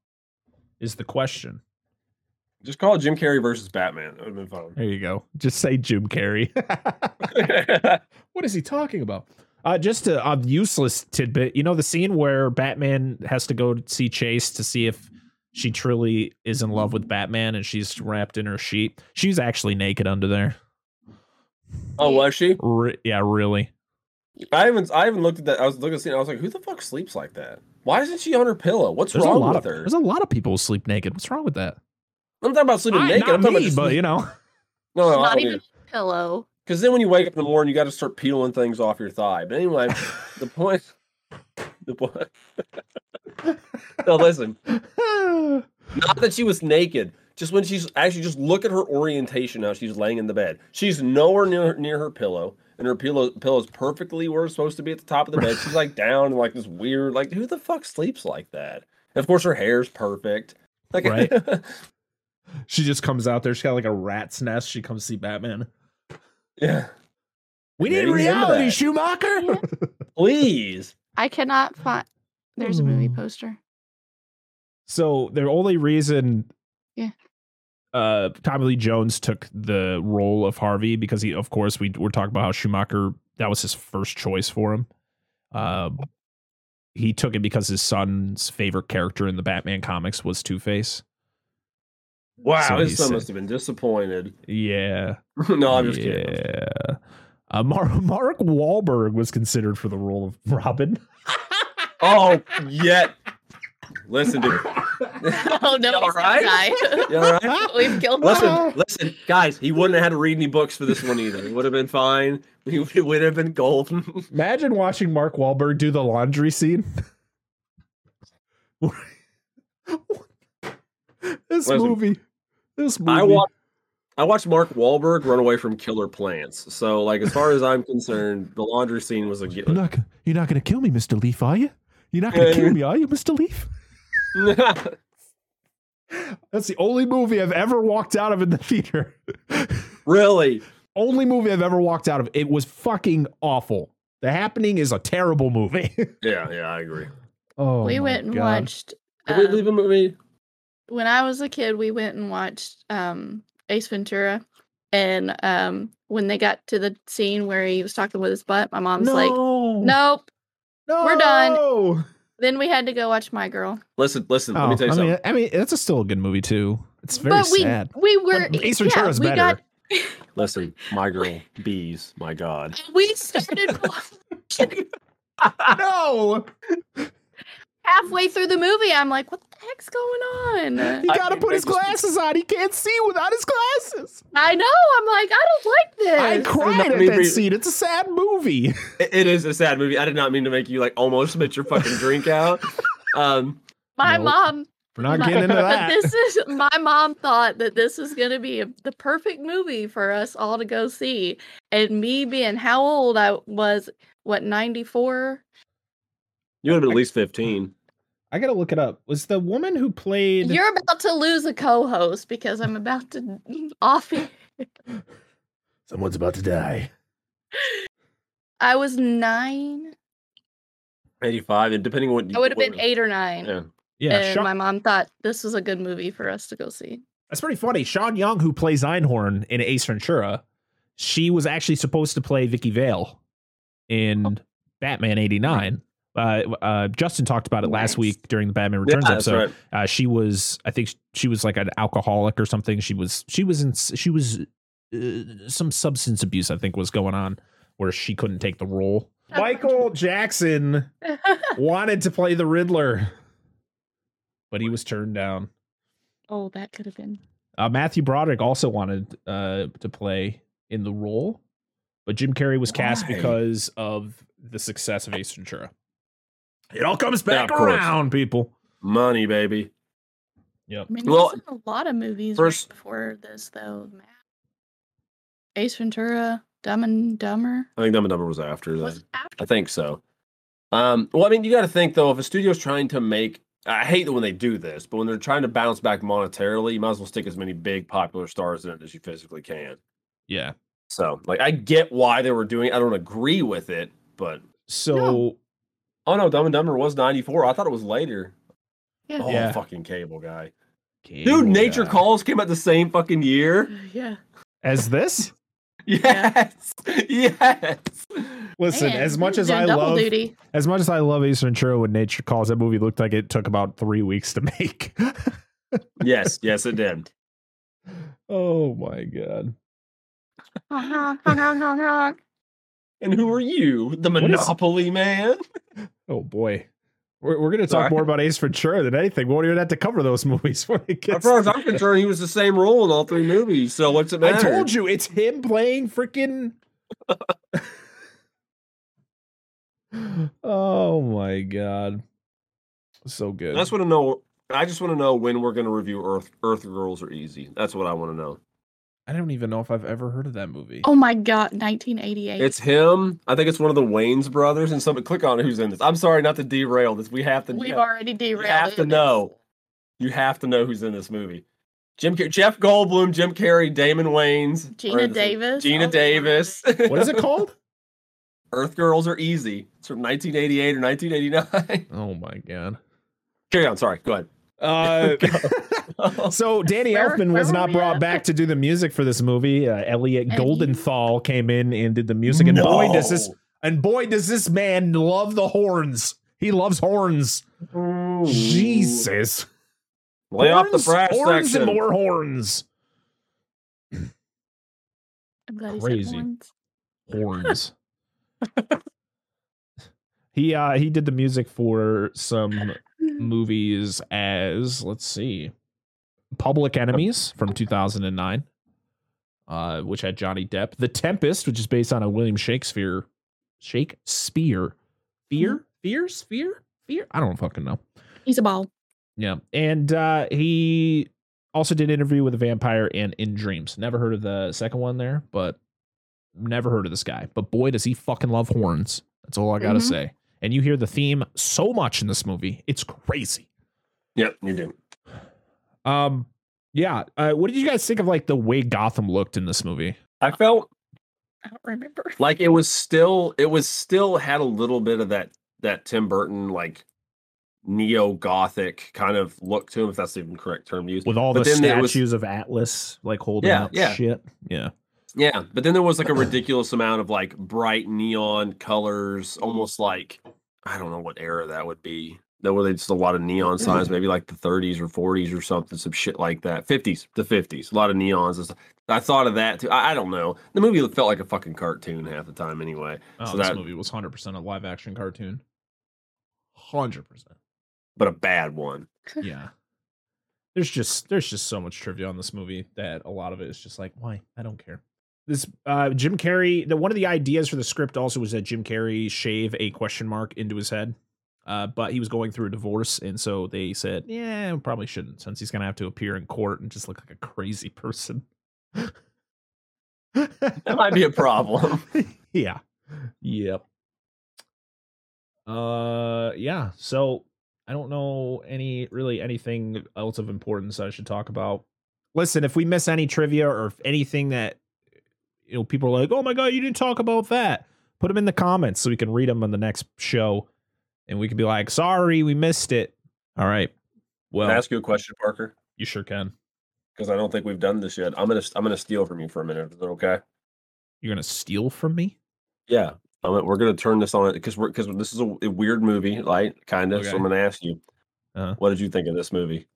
Is the question. Just call it Jim Carrey versus Batman. That would have been fun. There you go. Just say Jim Carrey. what is he talking about? Uh, just a, a useless tidbit. You know the scene where Batman has to go see Chase to see if she truly is in love with Batman and she's wrapped in her sheet. She's actually naked under there. oh, was she? Re- yeah, really. I haven't. I haven't looked at that. I was looking at the scene. I was like, who the fuck sleeps like that? Why isn't she on her pillow? What's There's wrong with of her? there's a lot of people who sleep naked. What's wrong with that? I'm talking about sleeping I- naked. not I'm talking me, about but you know. no, no, not even either. a pillow. Because then when you wake up in the morning, you got to start peeling things off your thigh. But anyway, the point. The point. no, listen. Not that she was naked. Just when she's actually just look at her orientation now. She's laying in the bed. She's nowhere near near her pillow, and her pillow pillow's perfectly where it's supposed to be at the top of the bed. She's like down in like this weird like who the fuck sleeps like that? And of course her hair's perfect. Like Right. She just comes out there. She's got like a rat's nest. She comes to see Batman. yeah. We need he's reality, that. Schumacher. Please. I cannot find. There's a movie Oh. poster. So the only reason Yeah. uh Tommy Lee Jones took the role of Harvey because he of course we were talking about how Schumacher that was his first choice for him. Um he took it because his son's favorite character in the Batman comics was Two-Face. Wow, So his son said- must have been disappointed. Yeah. no, I'm just kidding. Yeah. Uh, Mar- Mark Wahlberg was considered for the role of Robin. Oh, yet. Listen, to dude. Oh no, You all he's right? gonna You all right? We've killed him. Listen, listen, guys. He wouldn't have had to read any books for this one either. It would have been fine. He would- it would have been golden. Imagine watching Mark Wahlberg do the laundry scene. this Listen, movie. This movie. I watched. I watched Mark Wahlberg run away from killer plants. So, like, as far as I'm concerned, the laundry scene was a. gi- You're not, you're not going to kill me, Mr. Leaf, are you? You're not going to kill me, are you, Mr. Leaf? That's the only movie I've ever walked out of in the theater. really? only movie I've ever walked out of. It was fucking awful. The Happening is a terrible movie. Yeah, yeah, I agree. oh, we went and God. watched. Did we um, leave a movie? When I was a kid, we went and watched um, Ace Ventura, and um, when they got to the scene where he was talking with his butt, my mom's like, No. "Nope." no. we're done. Then we had to go watch My Girl. Listen, listen. Oh, let me tell you I something. mean, I mean, it's a still a good movie too. It's very but we sad. we were But Ace yeah, Ventura's we better. got Listen, my girl, bees. My God. we started watching no, halfway through the movie. I'm like, what the heck's going on? he got to put his glasses on. He can't see without his glasses. I know. I'm like, I don't like this. I cried not at me that re- scene. It's a sad movie. It- it is a sad movie. I did not mean to make you like almost spit your fucking drink out. Um, My Nope. mom We're not My- getting into but that. this is my mom thought that this was going to be a, the perfect movie for us all to go see, and me being how old I was, what ninety four? you would have been at least fifteen. I gotta look it up. Was the woman who played? You're about to lose a co-host because I'm about to off. it. Someone's about to die. I was nine. Eighty-five, and depending on what you I would have been eight or nine. Yeah. Yeah, and Sean- my mom thought this was a good movie for us to go see. That's pretty funny. Sean Young, who plays Einhorn in Ace Ventura, she was actually supposed to play Vicki Vale in oh. Batman '89, Uh, uh, Justin talked about it last Nice. week during the Batman Returns that's episode. right. Uh, she was, I think, she was like an alcoholic or something. She was, she was in, she was uh, some substance abuse. I think was going on where she couldn't take the role. Michael Jackson wanted to play the Riddler, but he was turned down. oh, that could have been. Uh, Matthew Broderick also wanted uh, to play in the role, but Jim Carrey was cast Why? because of the success of Ace Ventura. It all comes back of course. around, people. Money, baby. Yep. I mean, Well, well, a lot of movies first- right before this, though. Matt. Ace Ventura, Dumb and Dumber. I think Dumb and Dumber was after that. After. I think so. Um, well, I mean, you got to think though, if a studio's trying to make, I hate it when they do this, but when they're trying to bounce back monetarily, you might as well stick as many big popular stars in it as you physically can. Yeah. So, like, I get why they were doing. it. I don't agree with it, but So oh no, Dumb and Dumber was '94. I thought it was later. Yeah. Oh, Yeah. fucking cable guy, Cable dude. Nature Guy. Calls came out the same fucking year. Uh, yeah. as this. Yes, yes. Listen, Man, as much as I love, duty. as much as I love Ace Ventura when Nature Calls, that movie looked like it took about three weeks to make. yes, yes, it did. oh my god. Uh-huh, uh-huh, uh-huh. And who are you, the What is- Monopoly man? Oh boy. We're, we're going to talk Sorry. more about Ace Ventura than anything. We won't even have to cover those movies when it As far as I'm concerned, he was the same role in all three movies. So what's it I told you, it's him playing freaking. oh my god, so good. I just want to know. I just want to know when we're going to review Earth. Earth Girls Are Easy. That's what I want to know. I don't even know if I've ever heard of that movie. Oh my god, 1988. It's him. I think it's one of the Wayans brothers. And somebody click on who's in this. I'm sorry not to derail this. We have to. We've you already derailed. have to know. You have to know who's in this movie. Jim, Car- Jeff Goldblum, Jim Carrey, Damon Wayans, Geena or the- Davis. Geena Oh. Davis. What is it called? Earth Girls Are Easy. It's from 1988 or 1989. oh my god. Carry on. Sorry. Go ahead. Uh, so Danny Where- Elfman was not brought at? back to do the music for this movie. Uh, Elliot And he- Goldenthal came in and did the music, and boy does this and boy does this man love the horns. He loves horns. Ooh. Jesus. Lay off the Horns, brass horns section. and more horns. I'm glad he Crazy. said Horns. horns. he uh he did the music for some movies as let's see. Public Enemies from 2009. Uh, which had Johnny Depp. The Tempest, which is based on a William Shakespeare Shakespeare. Fear? Fears? Fear? Fear? I don't fucking know. He's a ball. Yeah. And uh he also did interview with a vampire and in dreams. Never heard of the second one there, but never heard of this guy. But boy, does he fucking love horns. That's all I gotta Mhm. say. And you hear the theme so much in this movie. It's crazy. Yep, you do. Um yeah. Uh what did you guys think of like the way Gotham looked in this movie? I felt I don't remember. like it was still it was still had a little bit of that that Tim Burton like neo gothic kind of look to him if that's the even correct term to use. With all But the then it was- statues of Atlas like holding Yeah, up yeah. shit. Yeah. Yeah, but then there was like a ridiculous amount of like bright neon colors, almost like I don't know what era that would be. There were they just a lot of neon signs, maybe like the 30s or 40s or something, some shit like that. 50s, the 50s, a lot of neons. I thought of that too. I, I don't know. The movie felt like a fucking cartoon half the time, anyway. Oh, So this that- movie was 100% a live action cartoon. 100%. But a bad one. yeah there's just there's just so much trivia on this movie that a lot of it is just like why i don't care this uh jim carrey the one of the ideas for the script also was that jim carrey shave a question mark into his head uh but he was going through a divorce and so they said yeah we probably shouldn't since he's gonna have to appear in court and just look like a crazy person That might be a problem. yeah. Yep. Uh yeah. So I don't know any really anything else of importance I should talk about. Listen, if we miss any trivia or if anything that you know people are like, "Oh my god, you didn't talk about that." Put them in the comments so we can read them on the next show and we can be like, "Sorry, we missed it." All right. Well, Can I ask you a question, Parker? you sure can. Because I don't think we've done this yet. I'm gonna I'm gonna steal from you for a minute. Is that okay? You're going to steal from me? Yeah. Um, we're gonna turn this on it because we're because this is a, a weird movie, right? Kind of. So I'm gonna ask you, Uh-huh. what did you think of this movie?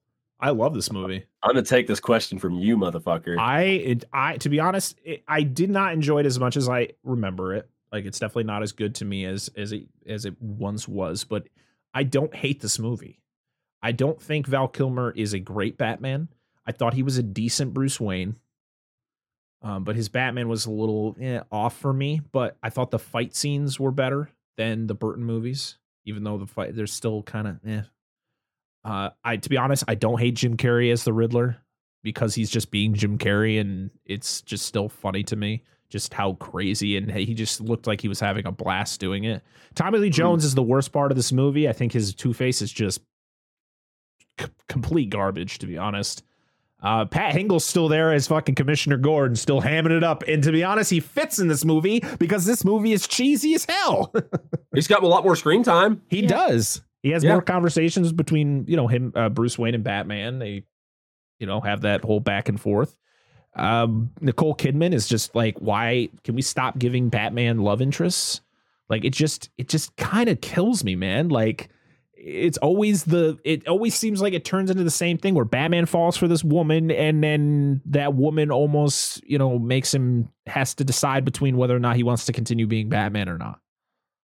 I love this movie. I'm gonna take this question from you, motherfucker. I it, I to be honest, it, I did not enjoy it as much as I remember it. Like it's definitely not as good to me as as it as it once was, but I don't hate this movie. I don't think Val Kilmer is a great Batman. I thought he was a decent Bruce Wayne. Um, but his Batman was a little eh, off for me. But I thought the fight scenes were better than the Burton movies, even though the fight they're still kind of eh. Uh, I to be honest, I don't hate Jim Carrey as the Riddler because he's just being Jim Carrey, and it's just still funny to me just how crazy and he just looked like he was having a blast doing it. Tommy Lee Jones is the worst part of this movie. I think his Two Face is just c- complete garbage, to be honest. Uh, Pat Hingle's still there as fucking Commissioner Gordon, still hamming it up. And to be honest, he fits in this movie because this movie is cheesy as hell. He's got a lot more screen time. He Yeah. does. He has Yeah. more conversations between you know him, uh, Bruce Wayne, and Batman. They, you know, have that whole back and forth. Um, Nicole Kidman is just like, why can we stop giving Batman love interests? Like it just, it just kind of kills me, man. Like it's always the, it always seems like it turns into the same thing where Batman falls for this woman, and then that woman almost, you know, makes him has to decide between whether or not he wants to continue being Batman or not.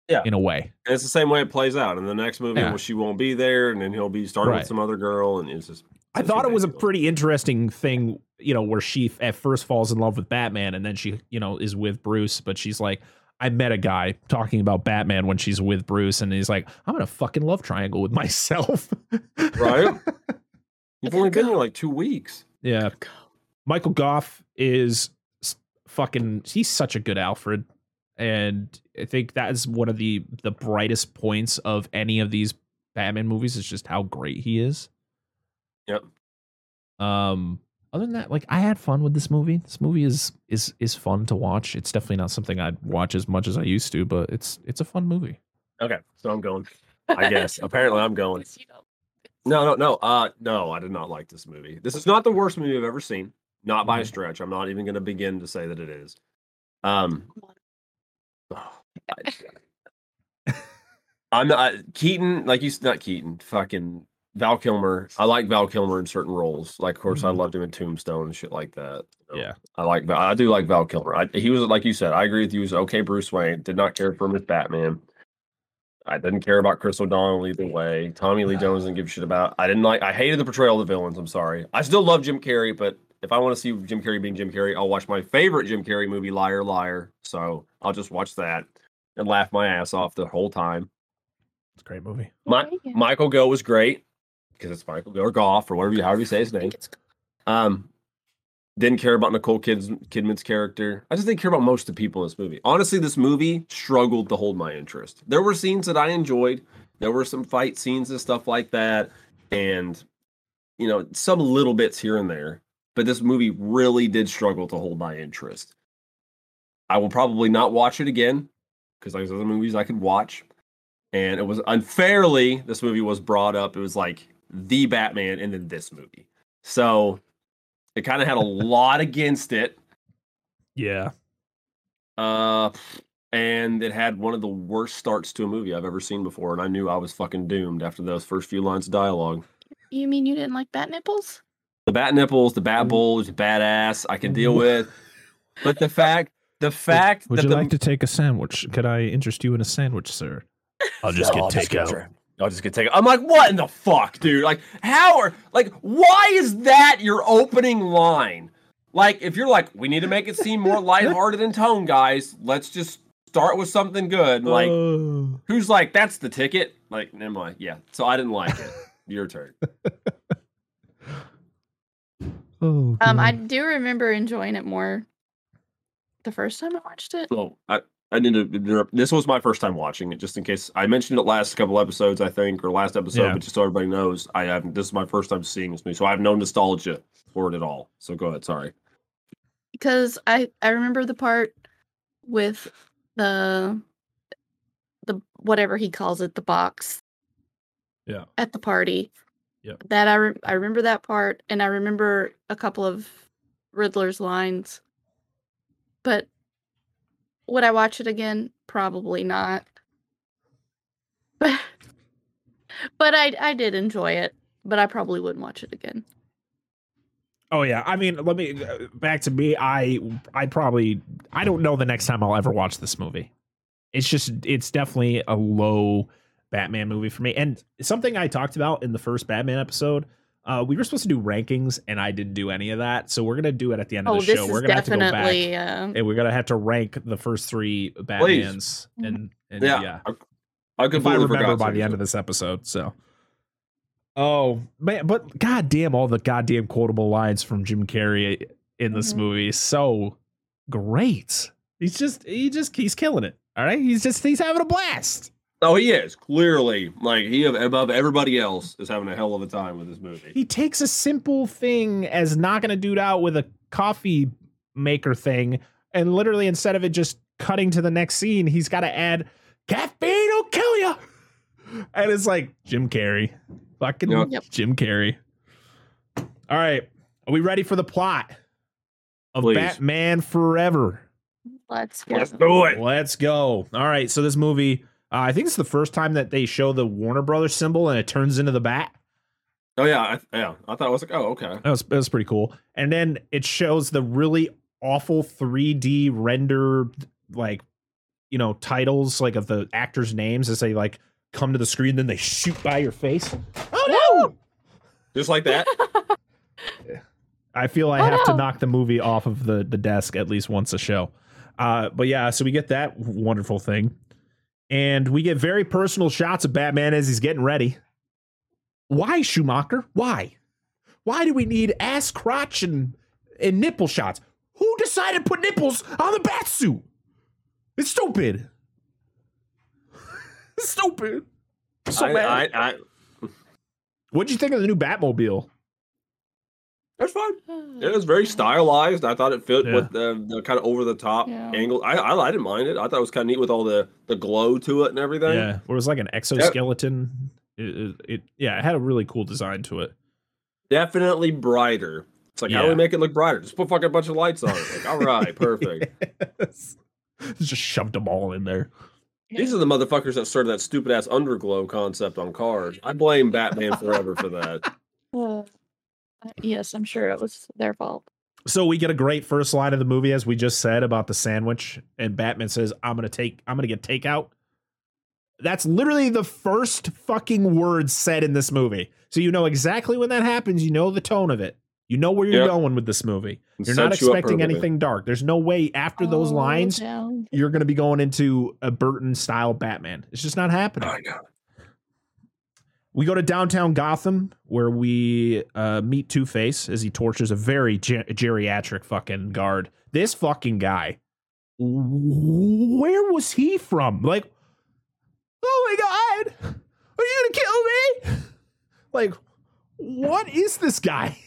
Yeah. in a way. And it's the same way it plays out in the next movie. Yeah. Well, she won't be there, and then he'll be starting Right. with some other girl, and it's just. I thought it was a pretty interesting thing, you know, where she at first falls in love with Batman and then she, you know, is with Bruce, but she's like, I met a guy talking about Batman when she's with Bruce, and he's like, I'm in a fucking love triangle with myself. Right? You've only been here like two weeks. yeah. Michael Gough is fucking he's such a good Alfred. And I think that is one of the the brightest points of any of these Batman movies is just how great he is. Yep. Um other than that, like I had fun with this movie. This movie is is is fun to watch. It's definitely not something I'd watch as much as I used to, but it's it's a fun movie. Okay, so I'm going. I guess. Apparently, I'm going. Yes, you know. No, no, no. Uh, no, I did not like this movie. This is not the worst movie I've ever seen. Not by a Mhm. stretch. I'm not even going to begin to say that it is. Um, oh, I, I'm not Keaton. Like you, s- not Keaton. Fucking Val Kilmer. I like Val Kilmer in certain roles. Like, of course, I Mhm. loved him in Tombstone and shit like that. you know. Yeah. I like. Val- I do like Val Kilmer. I, he was like you said. I agree with you. He was okay. Bruce Wayne did not care for him as Batman. I didn't care about Chris O'Donnell either way. Tommy Lee Jones didn't give a shit about. I didn't like. I hated the portrayal of the villains. I'm sorry. I still love Jim Carrey, but if I want to see Jim Carrey being Jim Carrey, I'll watch my favorite Jim Carrey movie, Liar Liar. So I'll just watch that and laugh my ass off the whole time. It's a great movie. My, Yeah, yeah. Michael Go was great because it's Michael or Goff or whatever you however you say his name. Um, didn't care about Nicole Kid's, Kidman's character. I just didn't care about most of the people in this movie. Honestly, this movie struggled to hold my interest. There were scenes that I enjoyed. There were some fight scenes and stuff like that, and you know some little bits here and there. But this movie really did struggle to hold my interest. I will probably not watch it again because there's other movies I could watch. And it was unfairly this movie was brought up. It was like the Batman and then this movie. So it kind of had a lot against it. Yeah. Uh and it had one of the worst starts to a movie I've ever seen before, and I knew I was fucking doomed after those first few lines of dialogue. You mean you didn't like bat nipples? The bat nipples, the bat bulge, badass, I can deal with. But the fact the fact Would that you the, like to take a sandwich? Could I interest you in a sandwich, sir? I'll just No, get takeout. Tra- I'll just get takeout. I'm like, what in the fuck, dude? Like, how are like, why is that your opening line? Like, if you're like, we need to make it seem more lighthearted in tone, guys. Let's just start with something good. Like, Oh. who's like, that's the ticket? Like, never mind. Yeah. So I didn't like it. Your turn. Oh, Um, I do remember enjoying it more the first time I watched it. So I, I need to interrupt. This was my first time watching it, just in case I mentioned it last couple episodes, I think, or last episode, Yeah. but just so everybody knows, I have this is my first time seeing this movie, so I have no nostalgia for it at all. So go ahead. Sorry. because I I remember the part with the the whatever he calls it the box Yeah. at the party. Yeah. That I re- I remember that part and I remember a couple of Riddler's lines. But would I watch it again? Probably not. But I I did enjoy it, but I probably wouldn't watch it again. Oh yeah, I mean, let me uh, back to me. I I probably I don't know the next time I'll ever watch this movie. It's just it's definitely a low Batman movie for me. And something I talked about in the first Batman episode, uh, we were supposed to do rankings, and I didn't do any of that. So we're gonna do it at the end of Oh, the this show. is We're gonna have to go back uh, and we're gonna have to rank the first three Batmans. Mhm. And, and Yeah, yeah, I, I if I remember forgot by the end of this episode. So, oh man, but goddamn, all the goddamn quotable lines from Jim Carrey in this Mhm. movie is so great. He's just he just he's killing it. All right, he's just he's having a blast. Oh, he is clearly like he above everybody else is having a hell of a time with this movie. He takes a simple thing as knocking a dude out with a coffee maker thing, and literally instead of it just cutting to the next scene, he's got to add caffeine will kill you. And it's like Jim Carrey, fucking Yep. Yep. Jim Carrey. All right, are we ready for the plot of Please. Batman Forever? let's go. Let's do it. Let's go. All right, so this movie, uh, I think it's the first time that they show the Warner Brothers symbol and it turns into the bat. Oh yeah, I, yeah. I thought I was like, oh okay. That was, that was pretty cool. And then it shows the really awful 3D render, like, you know, titles like of the actors' names as they like come to the screen, then they shoot by your face. Oh no! Just like that. I feel I Oh, have to knock the movie off of the, the desk at least once a show. Uh, but yeah, so we get that wonderful thing. And we get very personal shots of Batman as he's getting ready. Why, Schumacher? Why? Why do we need ass crotch and, and nipple shots? Who decided to put nipples on the bat suit? It's stupid. It's stupid. So I, mad. I, I, What'd you think of the new Batmobile? That's fine. It was very stylized. I thought it fit Yeah. with the, the kind of over the top Yeah. angle. I, I I didn't mind it. I thought it was kind of neat with all the the glow to it and everything. Yeah, it was like an exoskeleton. It, it, it- yeah, it had a really cool design to it. Definitely brighter. It's like how do we make it look brighter? Just put fucking bunch of lights on it. Like all right, perfect. Yes. Just shoved them all in there. These are the motherfuckers that started that stupid ass underglow concept on cars. I blame Batman forever for that. Uh, yes, I'm sure it was their fault. So we get a great first line of the movie, as we just said about the sandwich, and Batman says, "I'm gonna take, I'm gonna get takeout." That's literally the first fucking word said in this movie. So you know exactly when that happens. You know the tone of it. You know where you're Yep. going with this movie. It You're not sets you expecting anything dark. There's no way after those Oh, lines down. you're going to be going into a Burton style Batman. It's just not happening. I know. We go to downtown Gotham where we uh, meet Two Face as he tortures a very ge- geriatric fucking guard. This fucking guy, where was he from? Like, oh my god, are you gonna kill me? Like, what is this guy?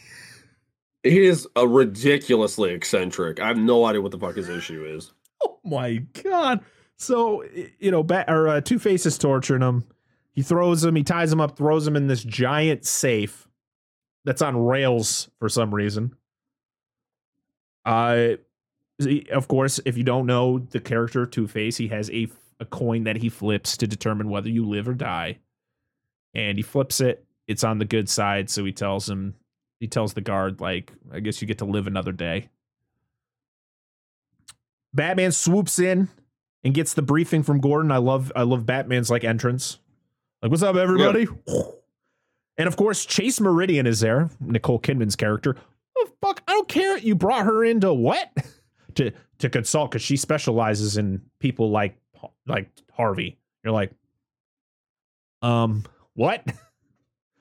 He is a ridiculously eccentric. I have no idea what the fuck his issue is. Oh my god! So you know, Bat or uh, Two Face is torturing him. He throws him. He ties him up. Throws him in this giant safe that's on rails for some reason. Uh, of course, if you don't know the character Two Face, he has a a coin that he flips to determine whether you live or die, and he flips it. It's on the good side, so he tells him. He tells the guard, like, I guess you get to live another day. Batman swoops in and gets the briefing from Gordon. I love I love Batman's like entrance. Like, what's up, everybody? And of course, Chase Meridian is there, Nicole Kidman's character. Oh, fuck, I don't care. You brought her into what? to to consult because she specializes in people like like Harvey. You're like, um, what?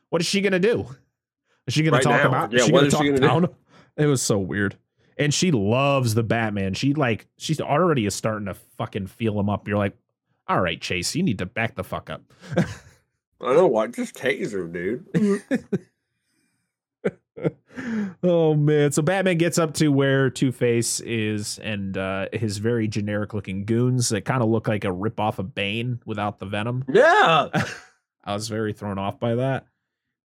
What is she gonna do? Is she gonna Right talk now. about? Yeah, she what gonna is she talk gonna do? It was so weird. And she loves the Batman. She like she's already is starting to fucking feel him up. You're like, all right, Chase, you need to back the fuck up. I don't know why. Just taser, dude. oh man. So Batman gets up to where Two Face is and uh his very generic looking goons that kind of look like a rip off of Bane without the venom. Yeah. I was very thrown off by that.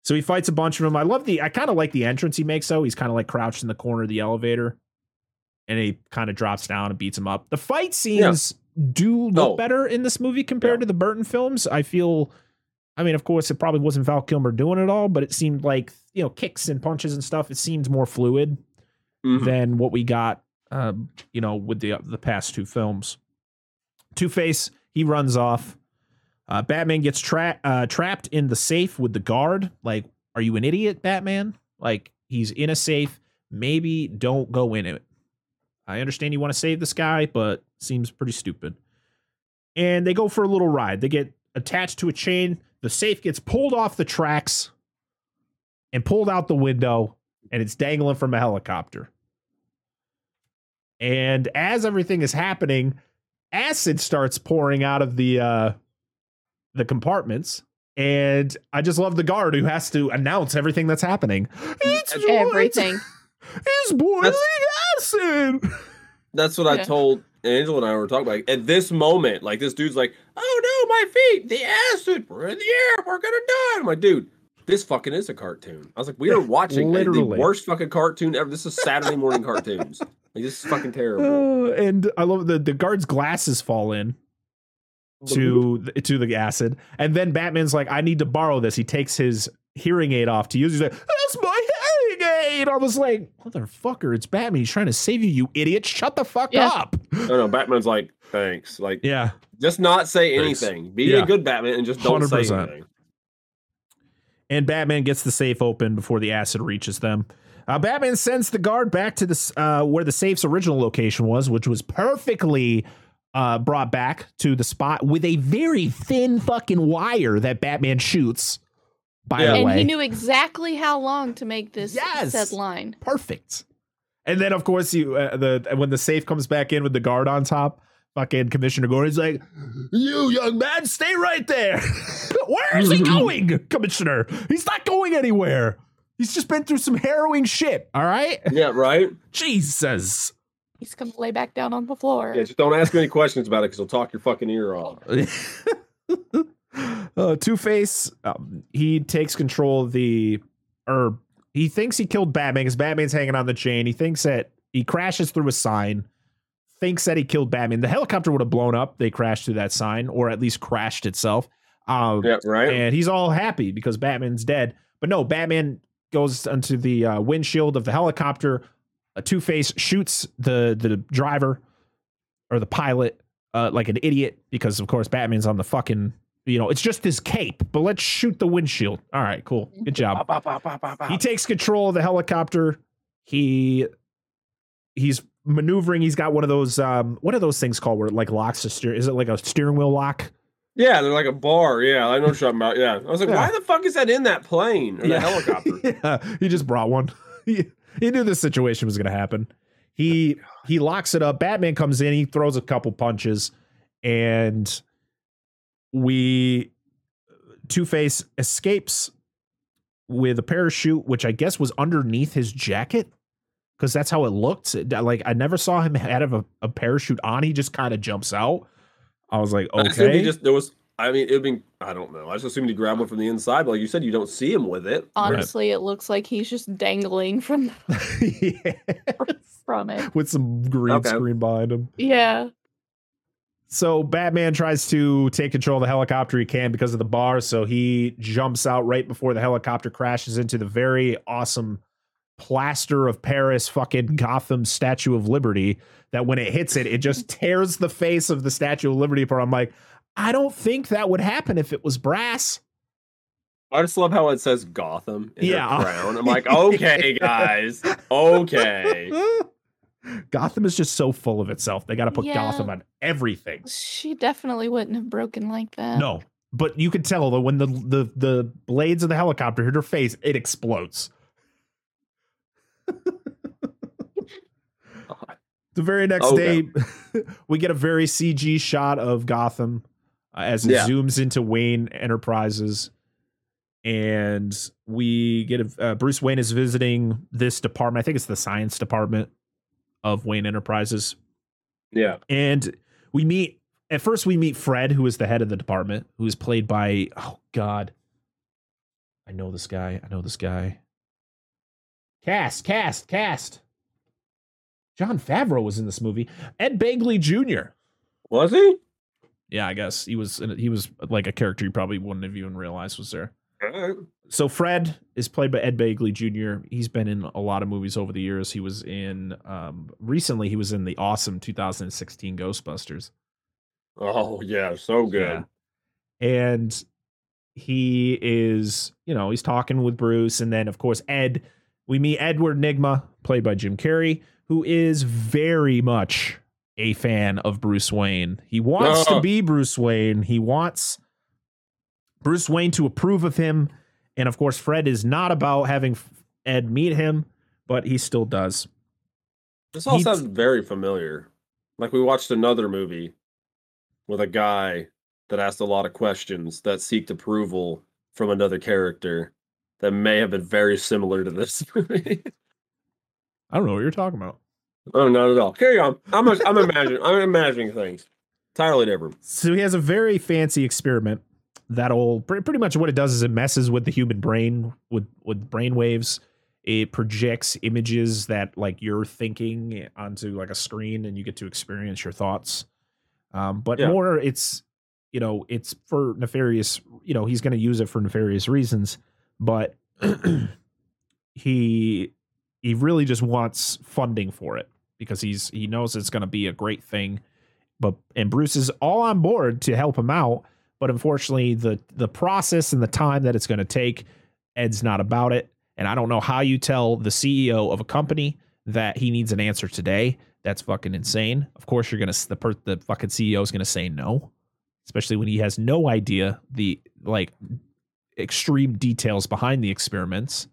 So he fights a bunch of them. I love the I kind of like the entrance he makes though. He's kind of like crouched in the corner of the elevator. and he kind of drops down and beats him up. The fight scenes do look Oh. better in this movie compared Yeah. to the Burton films. I feel, I mean, of course, it probably wasn't Val Kilmer doing it all, but it seemed like you know kicks and punches and stuff. It seemed more fluid Mhm. than what we got, um, you know, with the the past two films. Two Face he runs off. Uh, Batman gets tra- uh, trapped in the safe with the guard. Like, are you an idiot, Batman? Like, he's in a safe. Maybe don't go in it. I understand you want to save this guy, but seems pretty stupid. And they go for a little ride. They get attached to a chain. The safe gets pulled off the tracks and pulled out the window, and it's dangling from a helicopter. And as everything is happening, acid starts pouring out of the uh the compartments. And I just love the guard who has to announce everything that's happening. It's Everything. It's boiling acid. That's what I told Angela and I were talking about. At this moment, like this dude's like, "Oh no, my feet! The acid! We're in the air! We're gonna die!" I'm like, "Dude, this fucking is a cartoon." I was like, "We are watching Literally. the worst fucking cartoon ever. This is Saturday morning cartoons. Like this is fucking terrible." Uh, and I love the the guard's glasses fall in to the, to the acid, and then Batman's like, "I need to borrow this." He takes his hearing aid off to use. He's like, "That's my hearing. I was like, "Motherfucker, it's Batman. He's trying to save you, you idiot. Shut the fuck Yeah. up." No, no, Batman's like, "Thanks." Like, Yeah. just not say Thanks. anything. Be Yeah. a good Batman and just don't say 100%. anything. and Batman gets the safe open before the acid reaches them. Uh, Batman sends the guard back to this uh, where the safe's original location was, which was perfectly uh, brought back to the spot with a very thin fucking wire that Batman shoots. By Yeah. the and way, he knew exactly how long to make this Yes. said line. perfect. And then, of course, you uh, the when the safe comes back in with the guard on top, fucking Commissioner Gordon's like, "You young man, stay right there. Where is he going, Commissioner? He's not going anywhere. He's just been through some harrowing shit. All right, Yeah, right. Jesus." He's gonna lay back down on the floor. Yeah, just don't ask me any questions about it because he'll talk your fucking ear off. uh, Two Face, um, he takes control of the, or he thinks he killed Batman because Batman's hanging on the chain. He thinks that he crashes through a sign, thinks that he killed Batman. The helicopter would have blown up. They crashed through that sign, or at least crashed itself. Um, Yeah, right. and he's all happy because Batman's dead. But no, Batman goes onto the uh, windshield of the helicopter. A Two Face shoots the the driver or the pilot uh, like an idiot because of course Batman's on the fucking you know it's just his cape. But let's shoot the windshield. All right, cool, good job. He takes control of the helicopter. He he's maneuvering. He's got one of those um what are those things called where it like locks the steer? Is it like a steering wheel lock? Yeah, they're like a bar. Yeah, I know what you're talking about. Yeah, I was like, Yeah. why the fuck is that in that plane or Yeah. the helicopter? yeah, he just brought one. he, he knew this situation was going to happen. He he locks it up. Batman comes in. He throws a couple punches, and we Two Face escapes with a parachute, which I guess was underneath his jacket because that's how it looked. Like I never saw him have a, a parachute on. He just kind of jumps out. I was like, okay, he just there was. I mean, it'd been. I don't know. I just assumed he grabbed one from the inside, but like you said, you don't see him with it. Honestly, it looks like he's just dangling from Yeah. from it. with some green Okay. screen behind him. Yeah. So Batman tries to take control of the helicopter. He can because of the bar. So he jumps out right before the helicopter crashes into the very awesome plaster of Paris fucking Gotham Statue of Liberty. That when it hits it, it just tears the face of the Statue of Liberty apart. I'm like, I don't think that would happen if it was brass. I just love how it says Gotham in Yeah. the crown. I'm like, okay, guys, okay. Gotham is just so full of itself. They got to put Yeah. Gotham on everything. She definitely wouldn't have broken like that. No, but you could tell that when the the the blades of the helicopter hit her face, it explodes. the very next Okay. day, we get a very CG shot of Gotham uh, as it Yeah. zooms into Wayne Enterprises, and we get a uh, Bruce Wayne is visiting this department. I think it's the science department of Wayne Enterprises Yeah. and we meet at first we meet Fred, who is the head of the department, who is played by oh god, I know this guy. I know this guy. Cast, cast, cast. Jon Favreau was in this movie. Ed Begley Jr. Was he? Yeah, I guess he was. He was like a character you probably wouldn't have even realized was there. So Fred is played by Ed Begley Jr. He's been in a lot of movies over the years. He was in um, recently. He was in the awesome 2016 Ghostbusters. Oh yeah, so good. Yeah. And he is, you know, he's talking with Bruce, and then of course Ed. We meet Edward Nygma, played by Jim Carrey, who is very much a fan of Bruce Wayne. He wants to be Bruce Wayne. He wants Bruce Wayne to approve of him. And of course, Fred is not about having Ed meet him, but he still does. This all He- sounds very familiar. Like we watched another movie with a guy that asked a lot of questions that seeked approval from another character that may have been very similar to this movie. I don't know what you're talking about. oh, not at all. Carry on. I'm I'm imagining I'm imagining things entirely different. So he has a very fancy experiment that'll pretty much what it does is it messes with the human brain with with brain waves. It projects images that like you're thinking onto like a screen, and you get to experience your thoughts. Um, but Yeah. more, it's you know, it's for nefarious. You know, he's going to use it for nefarious reasons, but he he really just wants funding for it because he's he knows it's going to be a great thing but and Bruce is all on board to help him out. But unfortunately, the the process and the time that it's going to take, Ed's not about it. And I don't know how you tell the CEO of a company that he needs an answer today. That's fucking insane. Of course, you're gonna the per, the fucking CEO is gonna say no, especially when he has no idea the like extreme details behind the experiments.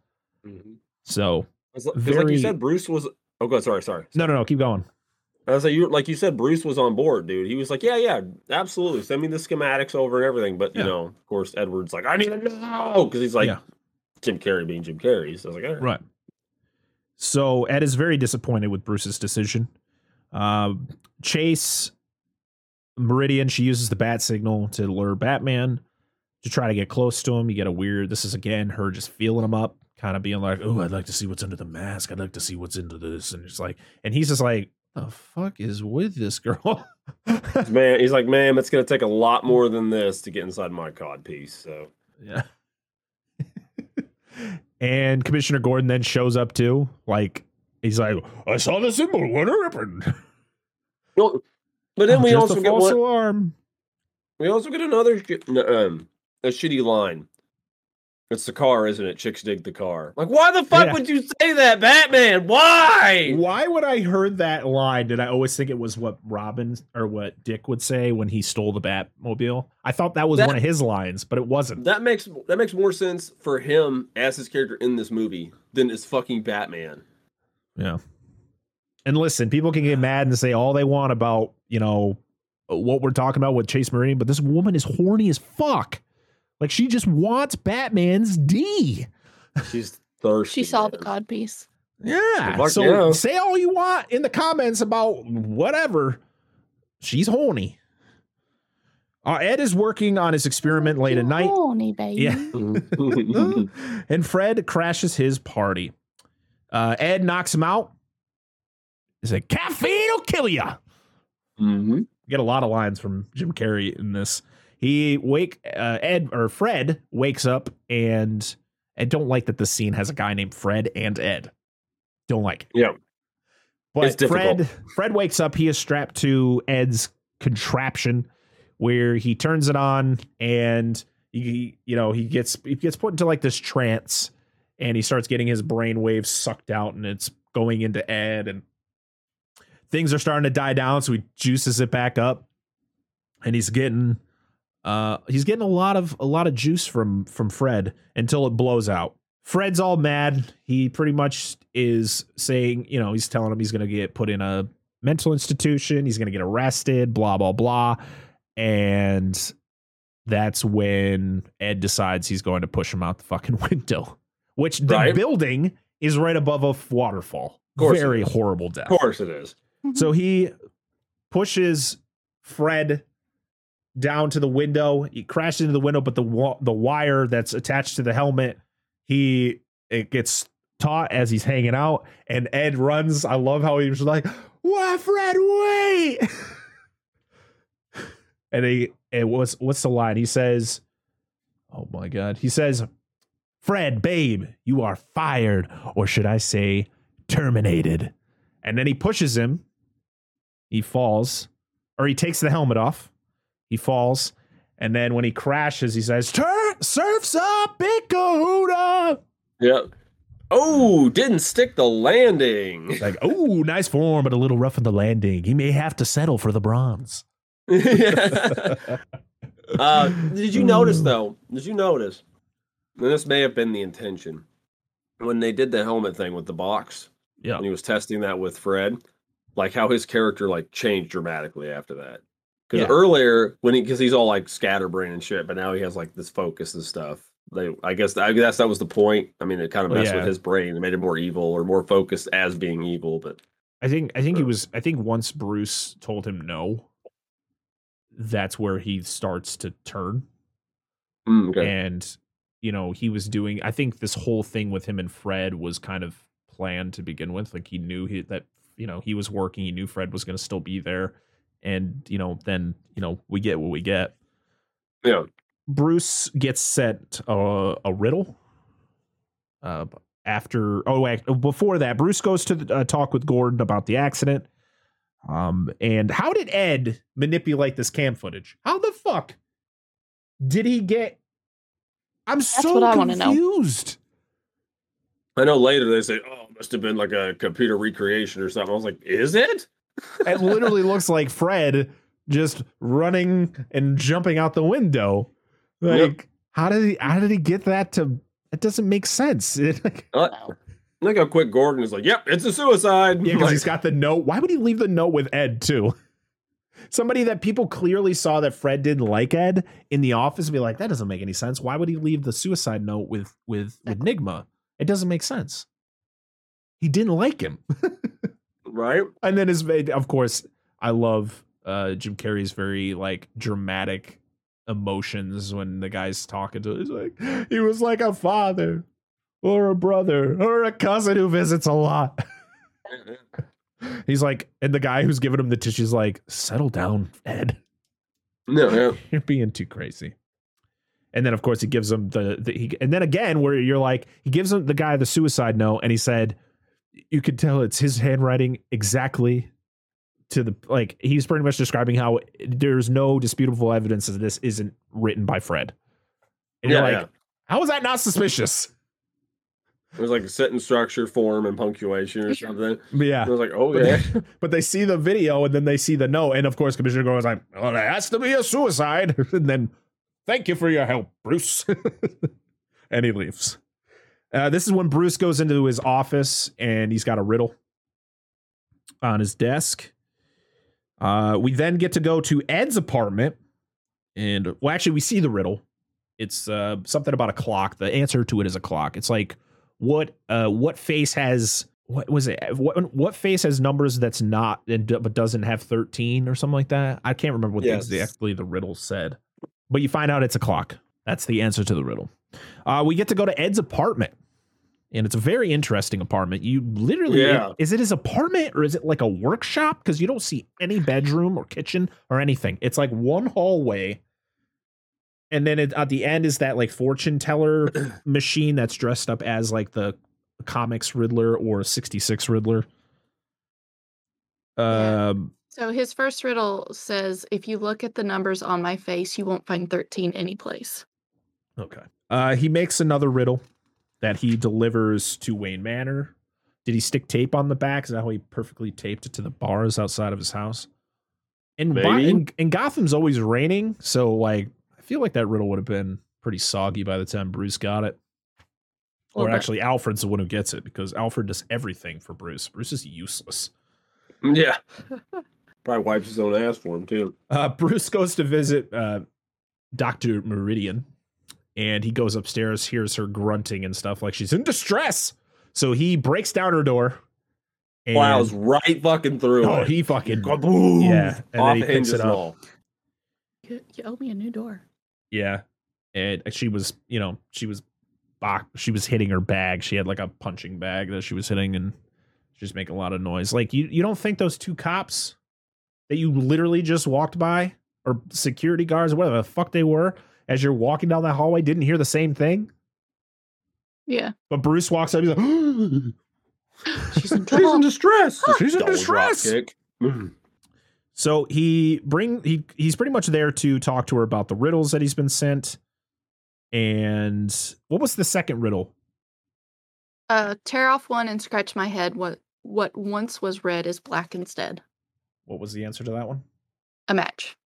Mm-hmm. So Because like you said, Bruce was. Oh, God, sorry, sorry. no, no, no, keep going. I was like, you like you said, Bruce was on board, dude. He was like, yeah, yeah, absolutely. Send me the schematics over and everything. But you know, of course, Edward's like, I need to know because he's like Yeah. Jim Carrey being Jim Carrey. So I was like, all right. Right. So Ed is very disappointed with Bruce's decision. Um, Chase Meridian, she uses the bat signal to lure Batman to try to get close to him. You get a weird. This is again her just feeling him up, kind of being like, "Oh, I'd like to see what's under the mask. I'd like to see what's into this." And it's like, and he's just like, "The fuck is with this girl?" Man, he's like, man, it's gonna take a lot more than this to get inside my cod piece. So Yeah. and Commissioner Gordon then shows up too. Like he's like, I saw the symbol. What happened? well, but then we also get one, alarm. we also get another um a shitty line. It's the car, isn't it? Chicks dig the car. Like, why the fuck Yeah. would you say that, Batman? Why? Why would I heard that line? Did I always think it was what Robin or what Dick would say when he stole the Batmobile? I thought that was That- one of his lines, but it wasn't. That makes that makes more sense for him as his character in this movie than as fucking Batman. Yeah. And listen, people can get mad and say all they want about, you know, what we're talking about with Chase Meridian, but this woman is horny as fuck. Like she just wants Batman's D. She's thirsty. She saw the man. codpiece. Yeah. Fuck So yeah. say all you want in the comments about whatever. She's horny. Uh, Ed is working on his experiment late at night. Horny baby. Yeah. and Fred crashes his party. Uh, Ed knocks him out. He said, Caffeine will kill you. Mhm. get a lot of lines from Jim Carrey in this. He wake uh, Ed or Fred wakes up and I don't like that this scene has a guy named Fred and Ed. Don't like it. Yeah. But. Fred Fred wakes up. He is strapped to Ed's contraption, where he turns it on and he you know he gets he gets put into like this trance, and he starts getting his brain waves sucked out, and it's going into Ed, and things are starting to die down. So he juices it back up, and he's getting uh he's getting a lot of a lot of juice from from Fred until it blows out. Fred's all mad. He pretty much is saying, you know, he's telling him he's going to get put in a mental institution. He's going to get arrested, blah, blah, blah. And that's when Ed decides he's going to push him out the fucking window, which the Right. building is right above a waterfall. Very horrible death. Of course it is. So he pushes Fred down to the window. He crashes into the window, but the wa- the wire that's attached to the helmet, he it gets taut as he's hanging out, and Ed runs. I love how he was like, "What, Fred? Wait!" and he, it was what's the line? He says, "Oh my god!" He says, "Fred, babe, you are fired, or should I say, terminated." And then he pushes him. He falls, or he takes the helmet off. He falls, and then when he crashes, he says, Tur- "Surfs up, big kahuna." Yep. Oh, didn't stick the landing. It's like, oh, nice form, but a little rough in the landing. He may have to settle for the bronze. uh, did you notice though? Did you notice? And this may have been the intention when they did the helmet thing with the box. Yeah. and he was testing that with Fred, like how his character like changed dramatically after that. Because Yeah. earlier when he because he's all like scatterbrain and shit, but now he has like this focus and stuff. They, I guess, I guess that was the point. I mean, it kind of messed yeah. with his brain, it made him more evil or more focused as being evil. But I think I think he was I think once Bruce told him no, that's where he starts to turn. Mm, okay, And you know, he was doing I think this whole thing with him and Fred was kind of planned to begin with. Like he knew he, that you know, he was working, he knew Fred was going to still be there. And you know, then, you know, we get what we get. yeah, Bruce gets sent a, a riddle. Uh, after oh, before that, Bruce goes to the, uh, talk with Gordon about the accident. Um, and how did Ed manipulate this cam footage? How the fuck did he get? I'm so what I know. confused. I know later they say, "Oh, it must have been like a computer recreation or something." I was like, "Is it?" It literally looks like Fred just running and jumping out the window. Like, Yep. how did he? How did he get that to? It doesn't make sense. It, like, Uh, Look how quick Gordon is like, "Yep, it's a suicide." Yeah, because Like, he's got the note. Why would he leave the note with Ed too? Somebody that people clearly saw that Fred didn't like Ed in the office and be like, that doesn't make any sense. Why would he leave the suicide note with with with Nygma? It doesn't make sense. He didn't like him. right? and then his of course, I love uh Jim Carrey's very like dramatic emotions when the guy's talking to him. He's like, he was like a father or a brother or a cousin who visits a lot. He's like, and the guy who's giving him the tissue's like, settle down, Ed. No, yeah. You're being too crazy. And then, of course, he gives him the, the he, and then again, where you're like, he gives him the guy the suicide note, and he said, you could tell it's his handwriting exactly to the like. He's pretty much describing how there's no disputable evidence that this isn't written by Fred. And yeah, you're yeah. like, how is that not suspicious? It was like a sentence structure, form, and punctuation or something. But yeah, I was like, "Oh But, yeah." they, but they see the video and then they see the note. And of course, Commissioner Gore was like, well, that has to be a suicide. and then, thank you for your help, Bruce. and he leaves. Uh, this is when Bruce goes into his office and he's got a riddle on his desk. Uh, we then get to go to Ed's apartment. And, well, actually, we see the riddle. It's uh, something about a clock. The answer to it is a clock. It's like, what uh what face has what was it what what face has numbers that's not and but doesn't have 13 or something like that i can't remember what Yes. exactly the riddle said but you find out it's a clock that's the answer to the riddle uh we get to go to ed's apartment and it's a very interesting apartment you literally Yeah. is it his apartment or is it like a workshop because you don't see any bedroom or kitchen or anything it's like one hallway and then it, at the end is that like fortune teller machine that's dressed up as like the comics Riddler or 66 Riddler. Yeah. Um So his first riddle says, "If you look at the numbers on my face, you won't find 13 anyplace." okay. Uh he makes another riddle that he delivers to Wayne Manor. Did he stick tape on the back? Is that how he perfectly taped it to the bars outside of his house? And, Bo- Maybe. and, and Gotham's always raining, so like I feel like that riddle would have been pretty soggy by the time Bruce got it. Or Little bit. actually, Alfred's the one who gets it because Alfred does everything for Bruce. Bruce is useless. Yeah. Probably wipes his own ass for him too. Uh, Bruce goes to visit uh, Dr. Meridian and he goes upstairs, hears her grunting and stuff like she's in distress. So he breaks down her door. And, Plows right fucking through oh, it. he fucking, Kaboom! yeah. And Off then he picks it up. all. You, you owe me a new door. Yeah. And she was, you know, she was box. She was hitting her bag. She had like a punching bag that she was hitting, and just making a lot of noise. Like you, you don't think those two cops that you literally just walked by, or security guards, or whatever the fuck they were, as you're walking down that hallway, didn't hear the same thing? Yeah. But Bruce walks up. He's like, She's in She's in distress. She's in Double distress. So he bring he he's pretty much there to talk to her about the riddles that he's been sent. And what was the second riddle? Uh, tear off one and scratch my head. What what once was red is black instead. What was the answer to that one? A match.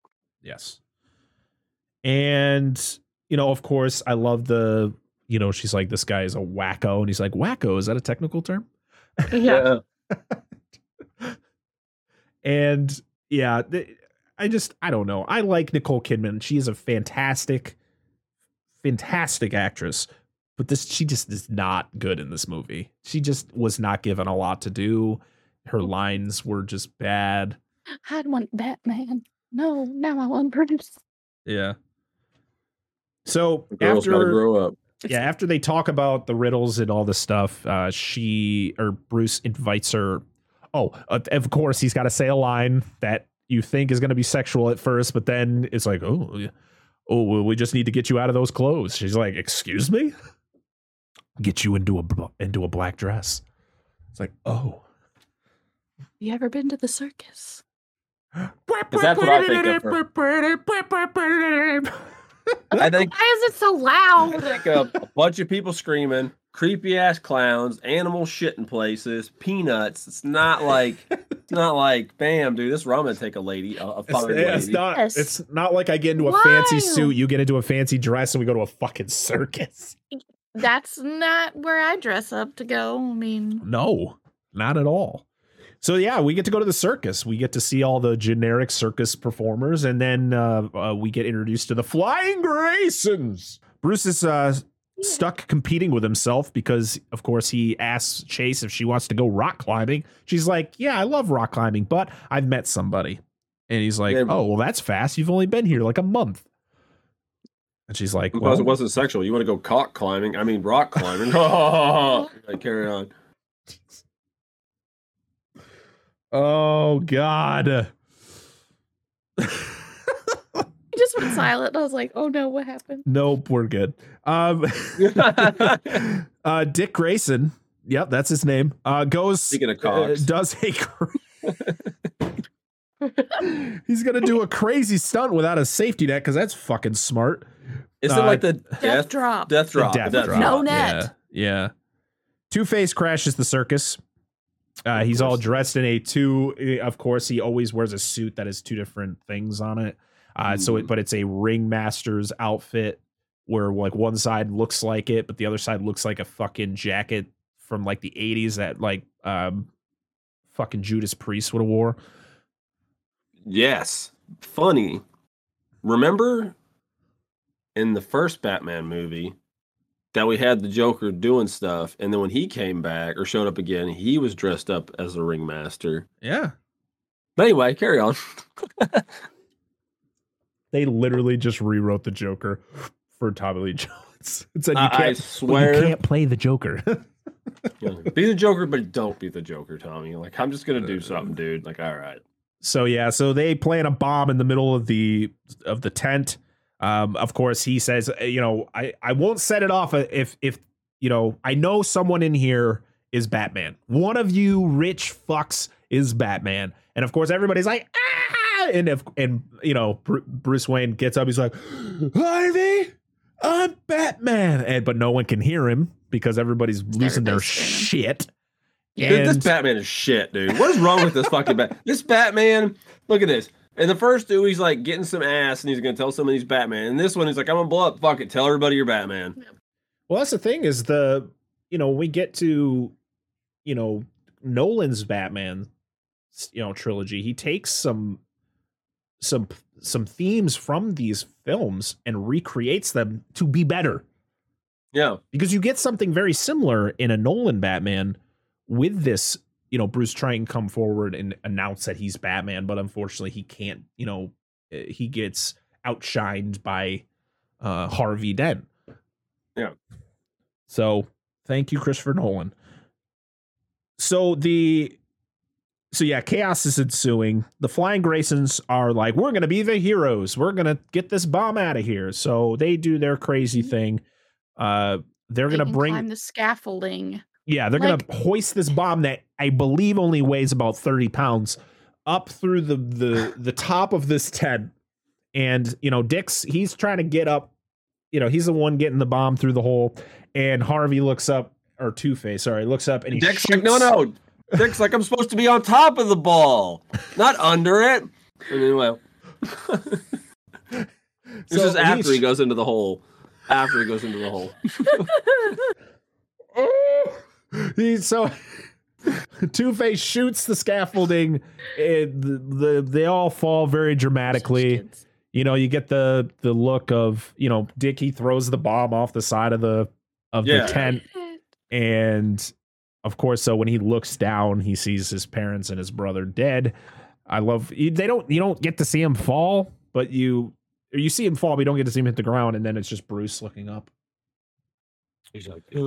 Yes. And you know, of course, I love the you know, she's like, this guy is a wacko, and he's like, wacko, is that a technical term? Yeah. And yeah, I just I don't know. I like Nicole Kidman. She is a fantastic, fantastic actress. But this she just is not good in this movie. She just was not given a lot to do. Her lines were just bad. I'd want Batman. No, now I want Bruce. Yeah. So The girl's got to after grow up. yeah, after they talk about the riddles and all this stuff, uh, she or Bruce invites her. Oh, uh, of course, he's got to say a line that you think is going to be sexual at first, but then it's like, oh, oh, well, we just need to get you out of those clothes. She's like, excuse me, get you into a into a black dress. It's like, oh, You ever been to the circus? that's what I think of I think Why is it so loud? I think of a bunch of people screaming, creepy ass clowns, animal shitting places, peanuts. It's not like it's not like, bam, dude, this rum would take a lady, a, a It's, fine yeah, it's not. Yes. It's not like I get into a fancy suit. You get into a fancy dress, and we go to a fucking circus. That's not where I dress up to go. I mean, No, not at all. So yeah, we get to go to the circus. We get to see all the generic circus performers, and then uh, uh, we get introduced to the Flying Graysons. Bruce is uh, stuck competing with himself because, of course, he asks Chase if she wants to go rock climbing. She's like, "Yeah, I love rock climbing, but I've met somebody." And he's like, Yeah. "Oh, well, that's fast. You've only been here like a month." And she's like, Because it wasn't sexual. You want to go cock climbing? I mean, rock climbing. Like, carry on. oh God." I just went silent. I was like, oh no, what happened? Nope, we're good. Um, uh, Dick Grayson, yep, that's his name. Uh, goes Speaking of uh, does a. cr- He's gonna do a crazy stunt without a safety net because that's fucking smart. Is it Uh, like the Death death drop. Death The drop. death death drop. No net. Yeah, yeah. Two Face crashes the circus. Uh, he's all dressed in a two. eh, Of course, he always wears a suit that has two different things on it. Uh, so, it, Mhm. but it's a ringmaster's outfit where like one side looks like it, but the other side looks like a fucking jacket from like the '80s that like um, fucking Judas Priest would have wore. Yes. Funny. Remember in the first Batman movie that we had the Joker doing stuff, and then when he came back or showed up again, he was dressed up as a ringmaster. Yeah, But anyway, carry on. they literally just rewrote the Joker for Tommy Lee Jones. It said you I, I can't, well, you swear, can't play the Joker. you know, be the Joker, but don't be the Joker, Tommy. Like I'm just gonna do something, dude. Like all right. So yeah, so they plant a bomb in the middle of the of the tent. Um, of course, he says, uh, you know, I I won't set it off if if you know I know someone in here is Batman. One of you rich fucks is Batman, and of course everybody's like, ah, and if and you know Bru- Bruce Wayne gets up, he's like, Harvey, I'm Batman, and but no one can hear him because everybody's losing their shit. This Batman is shit, dude. What is wrong with this fucking Bat? This Batman, look at this. In the first two, he's like getting some ass and he's gonna tell someone he's Batman. And this one, he's like, I'm gonna blow up. Fuck it. Tell everybody you're Batman. Well, that's the thing is the you know when we get to you know Nolan's Batman you know trilogy. He takes some some some themes from these films and recreates them to be better Yeah. because you get something very similar in a Nolan Batman with this you know Bruce trying to come forward and announce that he's Batman but unfortunately he can't you know eh, he gets outshined by uh Harvey Dent. Yeah. So thank you, Christopher Nolan. So the so yeah, chaos is ensuing. The Flying Graysons are like, we're gonna be the heroes. We're gonna get this bomb out of here. So they do their crazy thing. Uh, they're They gonna bring climb the scaffolding. Yeah, they're Like- gonna hoist this bomb that I believe only weighs about thirty pounds up through the the the top of this tent, and you know Dick's he's trying to get up. You know he's the one getting the bomb through the hole, and Harvey looks up or Two Face, sorry, looks up and he Dick's shoots. like, no, no. Dick's like, I'm supposed to be on top of the ball, not under it. And anyway, this So is after he's- he goes into the hole. After he goes into the hole. He so Two Face shoots the scaffolding. And the, the they all fall very dramatically. You know, you get the the look of you know Dick. He throws the bomb off the side of the of Yeah. the tent, and of course, so when he looks down, he sees his parents and his brother dead. I love you- they don't you don't get to see him fall, but you you see him fall, but you don't get to see him hit the ground, and then it's just Bruce looking up. He's like, I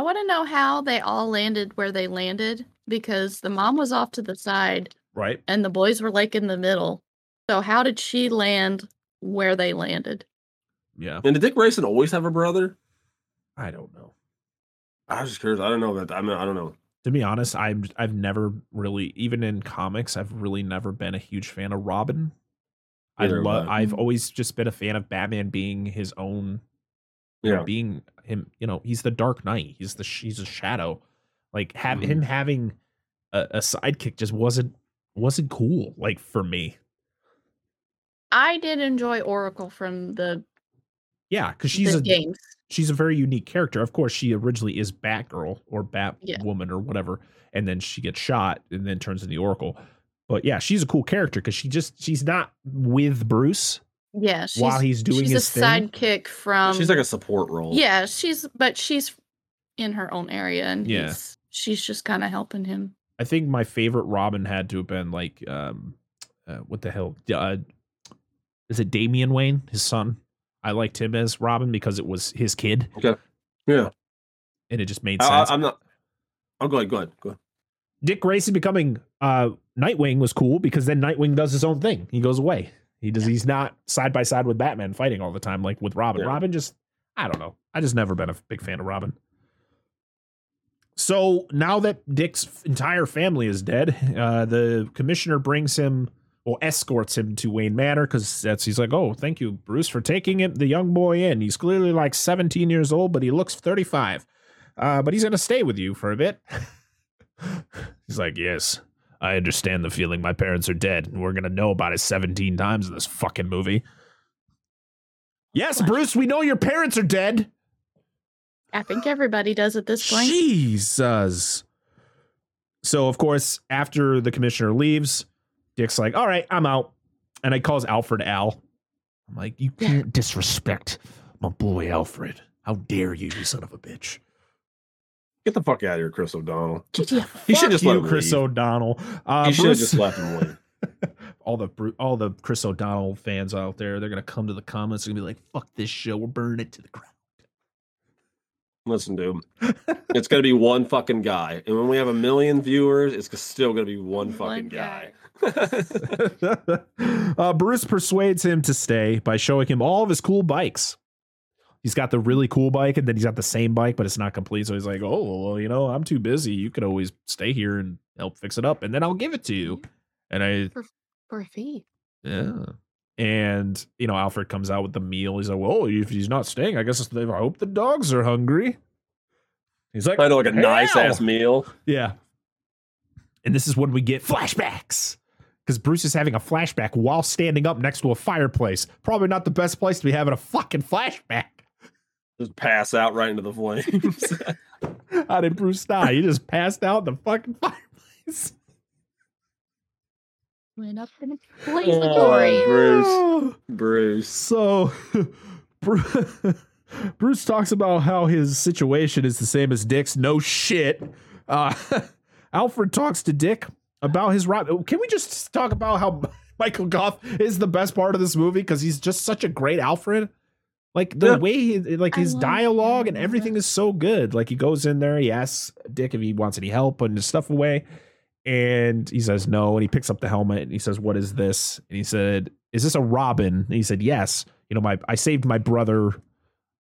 want to know how they all landed where they landed because the mom was off to the side Right? and the boys were like in the middle. So how did she land where they landed? Yeah. and did Dick Grayson always have a brother? I don't know. I was just curious. I don't know that. I mean, I don't know. To be honest, I'm I've never really even in comics, I've really never been a huge fan of Robin. I love I. I've always just been a fan of Batman being his own you know, Yeah. being him, you know, he's the Dark Knight. He's the sh- he's a shadow. Like have Mhm. him having a, a sidekick just wasn't wasn't cool. Like for me, I did enjoy Oracle from the, yeah, because she's a games. she's a very unique character. Of course, she originally is Batgirl or Yeah. Batwoman or whatever, and then she gets shot and then turns into the Oracle. But yeah, she's a cool character because she just she's not with Bruce Yeah, she's, while he's doing she's his a thing. sidekick from. She's like a support role. yeah, she's but she's in her own area and Yeah. he's, she's just kind of helping him. I think my favorite Robin had to have been like, um, uh, what the hell? Uh, is it Damian Wayne, his son? I liked him as Robin because it was his kid. Okay. Yeah. and it just made sense. I, am not. Oh, go ahead. Go ahead. Go ahead. Dick Grayson becoming uh, Nightwing was cool because then Nightwing does his own thing. He goes away. He does. He's not side by side with Batman fighting all the time like with Robin. Yeah. Robin just, I don't know. I just never been a big fan of Robin. So now that Dick's entire family is dead, uh, the commissioner brings him, well, escorts him to Wayne Manor because that's he's like, oh, thank you, Bruce, for taking it, the young boy in. He's clearly like 17 years old, but he looks 35. Uh, but he's gonna stay with you for a bit. he's like, yes, I understand the feeling. My parents are dead, and we're gonna know about it 17 times in this fucking movie. Yes, Bruce, we know your parents are dead. I think everybody does at this point. Jesus. So of course, after the commissioner leaves, Dick's like, "All right, I'm out," and I calls Alfred Al. I'm like, "You can't disrespect my boy Alfred. How dare you, you son of a bitch!" Get the fuck out of here, Chris O'Donnell. Yeah. He should just you, let Chris leave. O'Donnell. Uh, He should Bruce- just left him leave. all the all the Chris O'Donnell fans out there, they're gonna come to the comments and be like, "Fuck this show, we're burning it to the ground." Listen, dude. It's gonna be one fucking guy, and when we have a million viewers, it's still gonna be one fucking One guy. uh, Bruce persuades him to stay by showing him all of his cool bikes. He's got the really cool bike, and then he's got the same bike, but it's not complete. So he's like, "Oh, well, you know, I'm too busy. You could always stay here and help fix it up, and then I'll give it to you." Mm-hmm. And I, For a fee. yeah. And you know, Alfred comes out with the meal. He's like, "Well, if he's not staying, I guess I hope the dogs are hungry." He's like, I know, like a nice ass meal. Yeah. And this is when we get flashbacks. Because Bruce is having a flashback while standing up next to a fireplace. Probably not the best place to be having a fucking flashback. Just pass out right into the flames. How did Bruce die? He just passed out in the fucking fireplace. Went up in a blaze of glory. Bruce. Bruce. So Bruce talks about how his situation is the same as Dick's. No shit. Uh, Alfred talks to Dick about his rob. Can we just talk about how Michael Gough is the best part of this movie because he's just such a great Alfred? Like the Yeah. way, he, like his love dialogue and everything is so good. Like he goes in there, he asks Dick if he wants any help putting his stuff away, and he says no. And he picks up the helmet and he says, "What is this?" And he said, "Is this a robin?" And he said, "Yes." You know, my I saved my brother,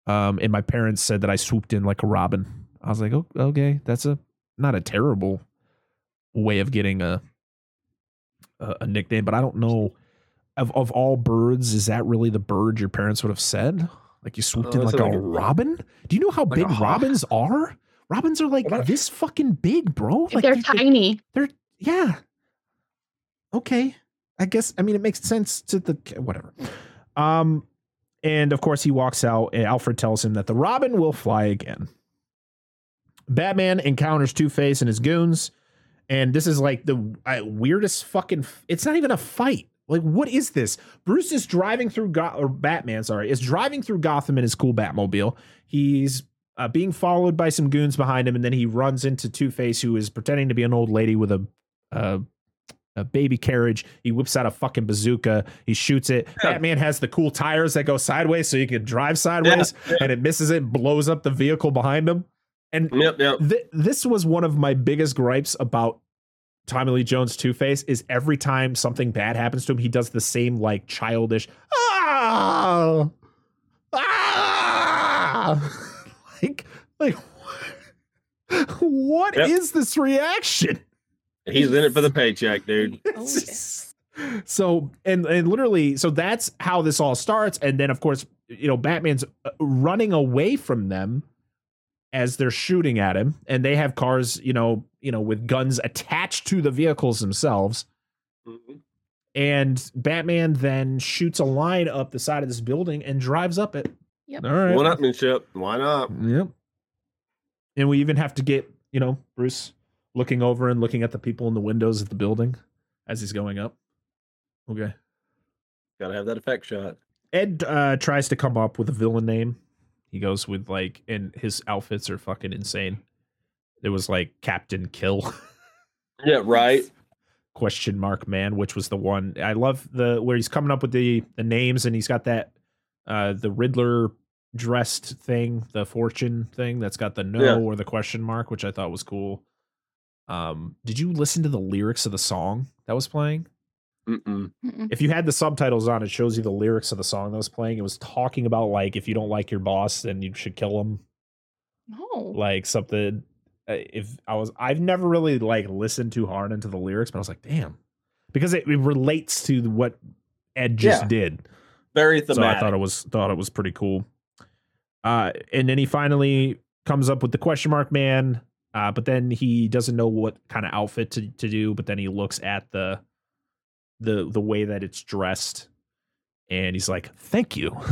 um, and my parents said that I swooped in like a robin. I was like, oh, okay, that's a not a terrible way of getting a a, a nickname, but I don't know of of all birds, is that really the bird your parents would have said? Like you swooped Oh, in like a like a- robin? Do you know how like big robins are? Robins are like this fucking big, bro. Like They're tiny. They're yeah. Okay. I guess I mean it makes sense to the whatever. Um and of course he walks out and Alfred tells him that the Robin will fly again. Batman encounters Two-Face and his goons and this is like the uh, weirdest fucking it's not even a fight. Like what is this? Bruce is driving through Go- or Batman, sorry, is driving through Gotham in his cool Batmobile. He's uh, being followed by some goons behind him, and then he runs into Two Face, who is pretending to be an old lady with a uh, a baby carriage. He whips out a fucking bazooka. He shoots it. Yeah. Batman has the cool tires that go sideways, so you can drive sideways, yeah. and it misses it, blows up the vehicle behind him. And Yep, yep. th- this was one of my biggest gripes about Tommy Lee Jones Two Face is every time something bad happens to him, he does the same like childish ah ah like like what is Yep. this reaction? He's in it for the paycheck, dude. Oh, It's just- So and and literally, so that's how this all starts, and then of course, you know, Batman's uh, running away from them as they're shooting at him, and they have cars, you know, you know, with guns attached to the vehicles themselves. Mhm. And Batman then shoots a line up the side of this building and drives up it. Yep. All right. One-upmanship. Why not? Yep. And we even have to get, you know, Bruce looking over and looking at the people in the windows of the building as he's going up. Okay. Gotta have that effect shot. Ed uh, tries to come up with a villain name. He goes with like, and his outfits are fucking insane. It was like Captain Kill Yeah, right. question mark man, which was the one I love the where he's coming up with the the names and he's got that uh the Riddler dressed thing, the fortune thing that's got the no Yeah. or the question mark, which I thought was cool. Um, did you listen to the lyrics of the song that was playing? Mm-mm. Mm-mm. if you had the subtitles on, it shows you the lyrics of the song that was playing. It was talking about like if you don't like your boss, then you should kill him. No. Like something. Uh, If I was, I've never really like listened too hard into the lyrics, but I was like, damn, because it, it relates to what Ed just Yeah. did. Very So I thought it was thought it was pretty cool. Uh, and then he finally comes up with the question mark man. Uh, but then he doesn't know what kind of outfit to, to do. But then he looks at the the the way that it's dressed, and he's like, "Thank you."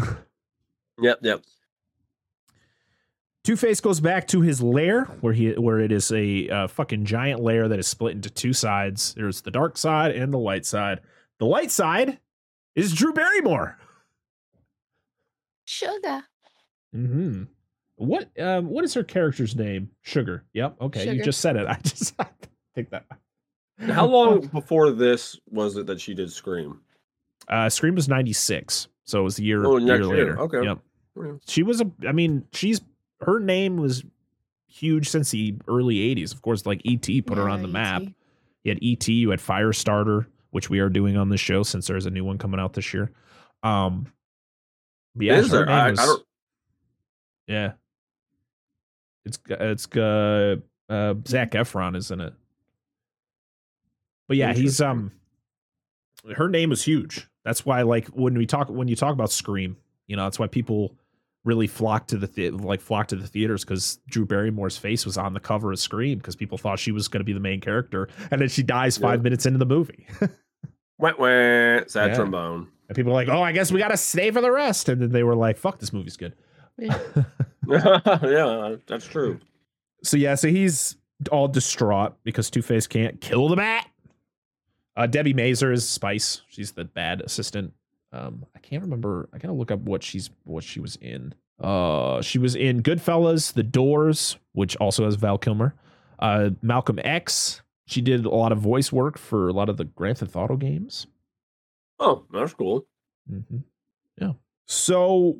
Yep, yep. Two Face goes back to his lair, where he where it is a uh, fucking giant lair that is split into two sides. There's the dark side and the light side. The light side is Drew Barrymore. Sugar. Hmm. What um what is her character's name? Sugar. Yep. Okay, you just said it. I just I think that. How long before this was it that she did Scream? Uh, Scream was ninety six, so it was a year, Oh, year next year. later. Okay. Yep. Yeah. She was a. I mean, she's her name was huge since the early '80s. Of course, like ET put her on the ET. map. You had ET. You had Firestarter, which we are doing on the show since there's a new one coming out this year. Um. but yeah, Is her there? I, I name was- don't. Yeah. It's it's uh, uh Zac Efron is in it. But yeah, he's um her name is huge. That's why like when we talk when you talk about Scream, you know, that's why people really flocked to the, the like flock to the theaters cuz Drew Barrymore's face was on the cover of Scream because people thought she was going to be the main character and then she dies 5 Yeah. minutes into the movie. Went, went. Sad Yeah. trombone. and people were like, "Oh, I guess we got to stay for the rest." And then they were like, "Fuck, this movie's good." Yeah. yeah, that's true. so yeah, so he's all distraught because Two Face can't kill the bat. Uh, Debi Mazar is Spice. She's the bad assistant. Um, I can't remember. I gotta look up what she's what she was in. Uh, she was in Goodfellas, The Doors, which also has Val Kilmer. Uh, Malcolm X. She did a lot of voice work for a lot of the Grand Theft Auto games. Oh, that's cool. Mm-hmm. Yeah. So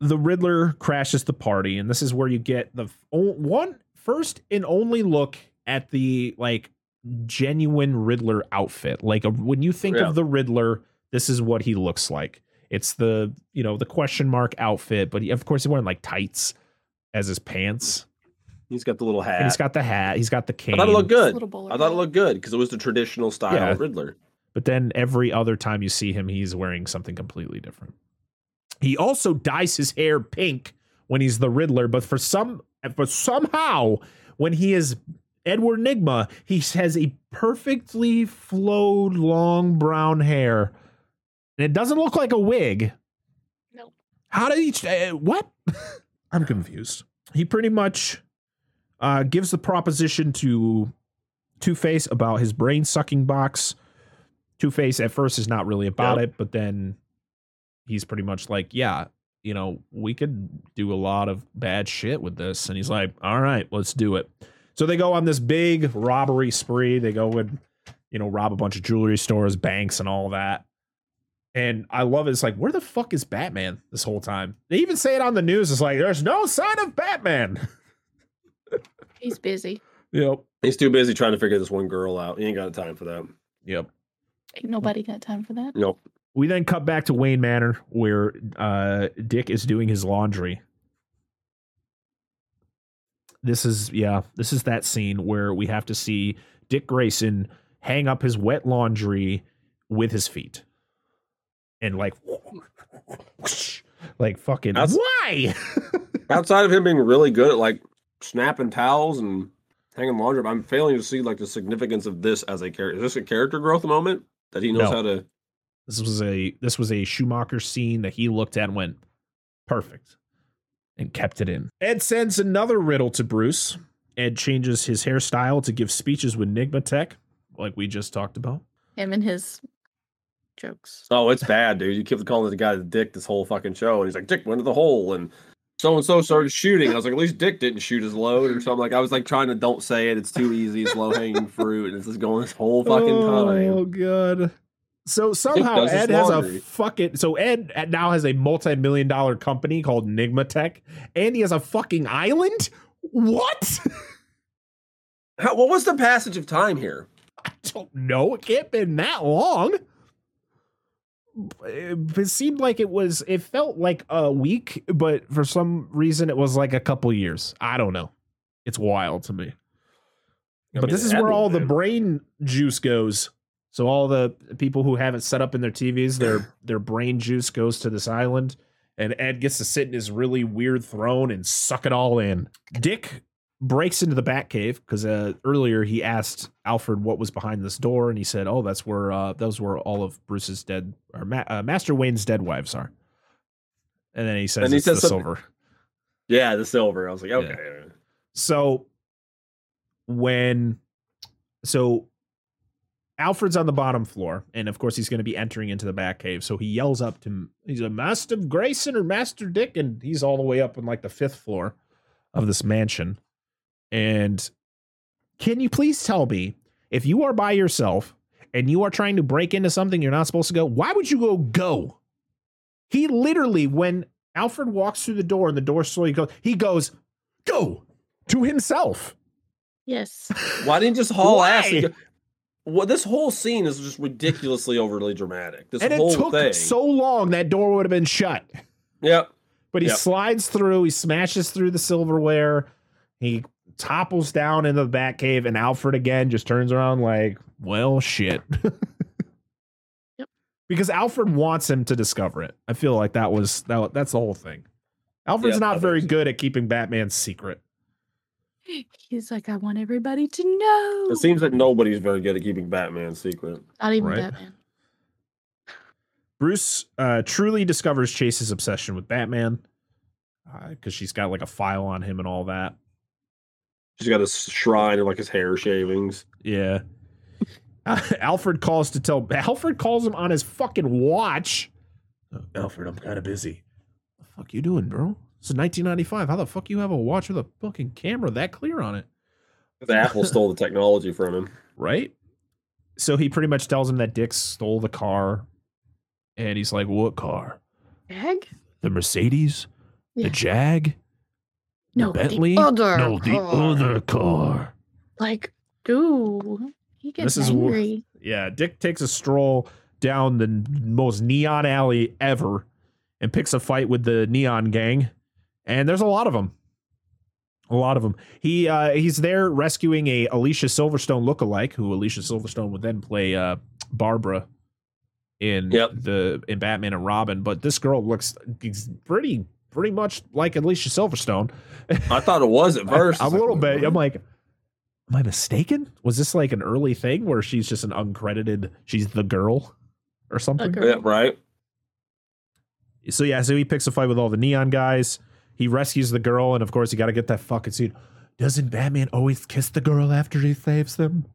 the Riddler crashes the party, and this is where you get the one first and only look at the like genuine Riddler outfit. Like a, when you think Yeah. of the Riddler, this is what he looks like. It's the you know the question mark outfit, but he, of course he's wearing like tights as his pants, He's got the little hat. and he's got the hat. He's got the cane. I thought it looked good. I thought it looked good because it was the traditional style Yeah. Riddler. But then every other time you see him, he's wearing something completely different. He also dyes his hair pink when he's the Riddler, but for some, but somehow when he is Edward Nygma, he has a perfectly flowed long brown hair, and it doesn't look like a wig. No. How did he? Uh, what? I'm confused. He pretty much uh, gives the proposition to Two Face about his brain sucking box. Two Face at first is not really about Yep. it, but then he's pretty much like, yeah, you know, we could do a lot of bad shit with this. And he's like, all right, let's do it. So they go on this big robbery spree. They go and, you know, rob a bunch of jewelry stores, banks, and all that. And I love it. It's like, where the fuck is Batman this whole time? They even say it on the news. It's like, there's no sign of Batman. He's busy. Yep. He's too busy trying to figure this one girl out. He ain't got time for that. Yep. Ain't nobody got time for that. Nope. We then cut back to Wayne Manor where uh, Dick is doing his laundry. This is, yeah, this is that scene where we have to see Dick Grayson hang up his wet laundry with his feet. And like, like fucking, That's- why? Outside of him being really good at like snapping towels and hanging laundry, I'm failing to see like the significance of this as a character. Is this a character growth moment that he knows No. how to? This was a this was a Schumacher scene that he looked at and went perfect and kept it in. Ed sends another riddle to Bruce. Ed changes his hairstyle to give speeches with Nygma Tech, like we just talked about. Him and his jokes. Oh, it's bad, dude. You keep calling the guy the dick this whole fucking show, and he's like, Dick went to the hole, and so and so started shooting. I was like, at least Dick didn't shoot his load or something. Like I was like trying to don't say it. It's too easy. It's low hanging fruit, and it's just going this whole fucking oh, time. Oh god. So somehow Ed has a fucking so Ed now has a multi-million dollar company called Nygma Tech, and he has a fucking island. What? How, what was the passage of time here? I don't know. It can't been that long. It it seemed like it was. It felt like a week, but for some reason, it was like a couple years. I don't know. It's wild to me. I but mean, this is where all the brain juice goes. So all the people who haven't set up in their TVs, their their brain juice goes to this island, and Ed gets to sit in his really weird throne and suck it all in. Dick breaks into the Batcave because uh, earlier he asked Alfred what was behind this door, and he said, "Oh, that's where uh, those were all of Bruce's dead or Ma- uh, Master Wayne's dead wives are." And then he says, And he "It's says the something- silver." Yeah, the silver. I was like, okay. So when so Alfred's on the bottom floor, and of course he's going to be entering into the Batcave. So he yells up to he's a Master Grayson or Master Dick, and he's all the way up on like the fifth floor of this mansion. And can you please tell me if you are by yourself and you are trying to break into something you're not supposed to go, why would you go go? He literally, when Alfred walks through the door and the door slowly goes, he goes, go to himself. Yes. Why didn't you just haul ass? Why? And go- well, this whole scene is just ridiculously overly dramatic. This and it whole took thing. so long that door would have been shut. Yep. But he Yep. slides through, he smashes through the silverware, he topples down into the Batcave, and Alfred again just turns around like, well, shit. Yep. Because Alfred wants him to discover it. I feel like that was that, that's the whole thing. Alfred's Yeah, not very so. good at keeping Batman's secret. He's like, I want everybody to know. It seems that nobody's very good at keeping Batman secret. Not even Right. Batman. Bruce uh, truly discovers Chase's obsession with Batman because she's got like a file on him and all that. She's got a shrine of like his hair shavings. Yeah. Uh, Alfred calls to tell Alfred calls him on his fucking watch. Uh, Alfred, I'm kind of busy. What the fuck you doing, bro? It's 1995. How the fuck you have a watch with a fucking camera that clear on it? The Apple stole the technology from him. Right? So he pretty much tells him that Dick stole the car. And he's like, What car? Egg? The Mercedes? Yeah. The Jag? No, Bentley? the other. No, the car. other car. Like, dude, he gets This is wh- Yeah, Dick takes a stroll down the n- most neon alley ever and picks a fight with the neon gang. And there's a lot of them. A lot of them. He uh, he's there rescuing a Alicia Silverstone lookalike, who Alicia Silverstone would then play uh, Barbara in Yep. the in Batman and Robin. But this girl looks pretty pretty much like Alicia Silverstone. I thought it was at first. I'm a little bit. I'm like, am I mistaken? Was this like an early thing where she's just an uncredited? She's the girl or something. girl. Yeah, right. So yeah, so he picks a fight with all the neon guys. He rescues the girl, and of course, you got to get that fucking scene. Doesn't Batman always kiss the girl after he saves them?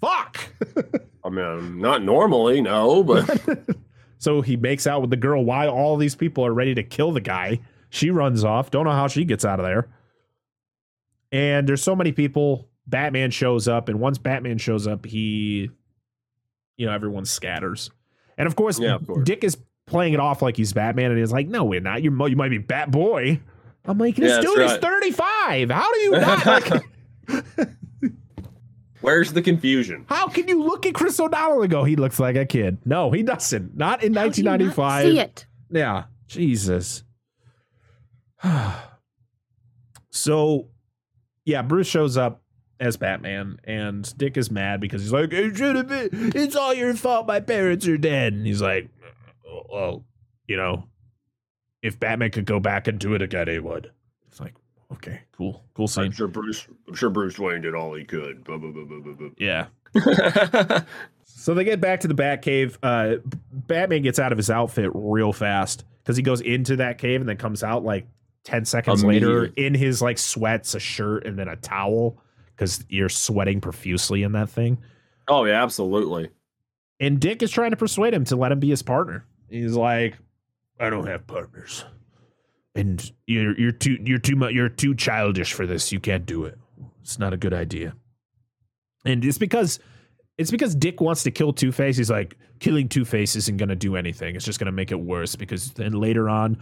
Fuck. I mean, not normally, no, but so he makes out with the girl while all these people are ready to kill the guy. She runs off. Don't know how she gets out of there. And there's so many people. Batman shows up, and once Batman shows up, he, you know, everyone scatters. And of course, Yeah, of course. Dick is playing it off like he's Batman, and he's like, "No, we're not. You you might be Bat Boy." I'm like, "This Yeah, dude is 35. How do you not like?" Where's the confusion? How can you look at Chris O'Donnell and go, he looks like a kid? No, he doesn't. Not in How do you not 1995. See it. Yeah. Jesus. so, yeah, Bruce shows up as Batman, and Dick is mad because he's like, it should have been, it's all your fault. My parents are dead. And he's like, well, you know, if Batman could go back and do it again, he would. It's like, okay, cool, cool I'm sure Bruce. I'm sure Bruce Wayne did all he could. Blah, blah, blah, blah, blah, Yeah. So they get back to the Batcave. Uh, Batman gets out of his outfit real fast because he goes into that cave and then comes out like 10 seconds later in his like sweats, a shirt, and then a towel because you're sweating profusely in that thing. oh yeah, absolutely. And Dick is trying to persuade him to let him be his partner. He's like, I don't have partners. And you're you're too you're too much you're too childish for this. You can't do it. It's not a good idea. And it's because it's because Dick wants to kill Two Face. He's like, killing Two Face isn't gonna do anything. It's just gonna make it worse because then later on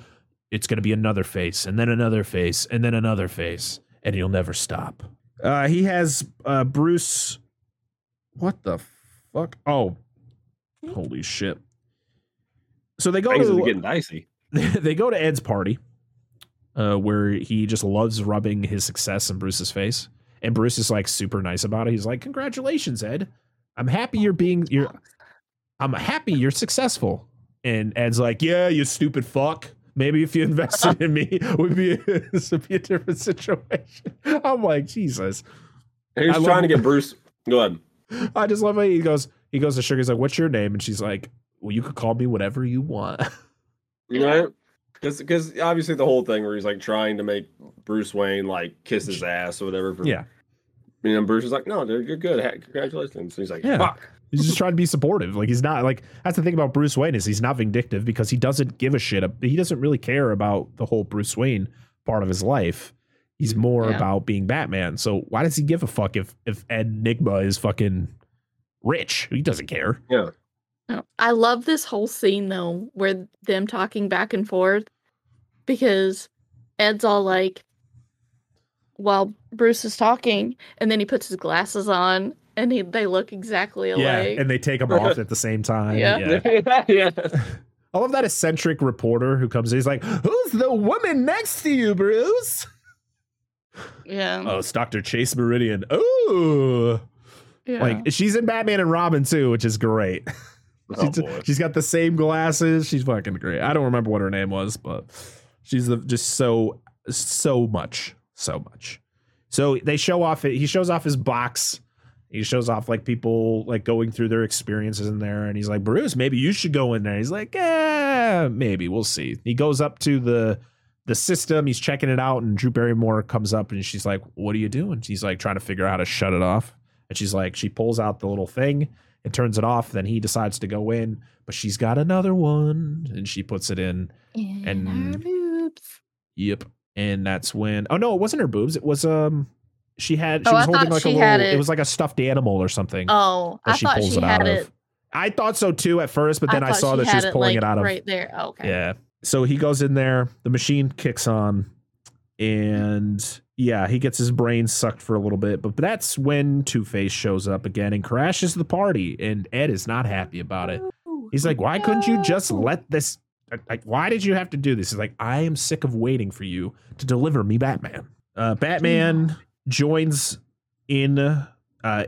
it's gonna be another face and then another face and then another face. And he'll never stop. Uh he has uh Bruce what the fuck? Oh. Holy shit. So they go Things to getting dicey. they go to Ed's party, uh, where he just loves rubbing his success in Bruce's face, and Bruce is like super nice about it. He's like, "Congratulations, Ed! I'm happy you're being you're. I'm happy you're successful." And Ed's like, "Yeah, you stupid fuck. Maybe if you invested in me, would be this would be a different situation." I'm like, Jesus. He's I love- trying to get Bruce. Go ahead. I just love how he goes. He goes to Sugar. He's like, "What's your name?" And she's like, "Well, you could call me whatever you want." Right? Because because obviously the whole thing where he's like trying to make Bruce Wayne like kiss his ass or whatever. For, yeah. You know, Bruce is like, no, dude, you're good. Congratulations. And he's like, Yeah. fuck. He's just trying to be supportive. Like he's not like that's the thing about Bruce Wayne is he's not vindictive because he doesn't give a shit. He doesn't really care about the whole Bruce Wayne part of his life. He's more Yeah. about being Batman. So why does he give a fuck if if Ed Nygma is fucking rich? He doesn't care. Yeah. No, I love this whole scene though, where them talking back and forth, because Ed's all like, while Bruce is talking, and then he puts his glasses on, and he they look exactly alike. Yeah, and they take them off at the same time. Yeah. yeah. I love that eccentric reporter who comes in. He's like, "Who's the woman next to you, Bruce?" yeah, Oh, it's Doctor Chase Meridian. Oh, yeah. like she's in Batman and Robin too, which is great. Oh, she's, got the same glasses. She's fucking great. I don't remember what her name was, but she's the, just so so much, so much. So they show off. He shows off his box. He shows off like people like going through their experiences in there, and he's like, Bruce, maybe you should go in there. He's like, yeah, maybe we'll see. He goes up to the the system. He's checking it out, and Drew Barrymore comes up, and she's like, "What are you doing?" She's like trying to figure out how to shut it off, and she's like, she pulls out the little thing and turns it off. Then he decides to go in, but she's got another one, and she puts it in. and, and- her boobs. Yep, and that's when. Oh no, it wasn't her boobs. It was um. She had. She Oh, was I holding like a she little. It. it- was like a stuffed animal or something. Oh, I she thought pulls she it had out it. of. I thought so too at first, but then I, thought saw that she was it, pulling like, it out of. right there. Oh, okay. Yeah. so he goes in there, the machine kicks on, and yeah, he gets his brain sucked for a little bit. But that's when Two Face shows up again and crashes the party, and Ed is not happy about it. He's like, "Why couldn't you just let this? Like, why did you have to do this?" He's like, "I am sick of waiting for you to deliver me Batman." Uh, Batman joins in uh,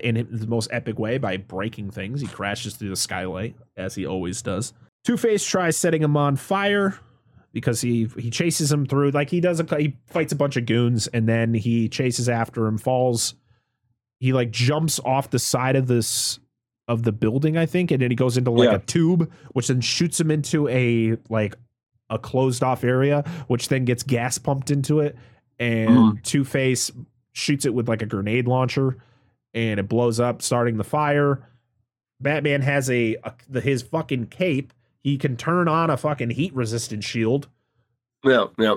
in the most epic way by breaking things. He crashes through the skylight as he always does. Two Face tries setting him on fire because he he chases him through like he does a he fights a bunch of goons and then he chases after him falls he like jumps off the side of this of the building i think and then he goes into like Yeah. a tube which then shoots him into a like a closed off area which then gets gas pumped into it and Mhm. two face shoots it with like a grenade launcher and it blows up starting the fire batman has a, a the, his fucking cape he can turn on a fucking heat resistant shield Yeah, yeah.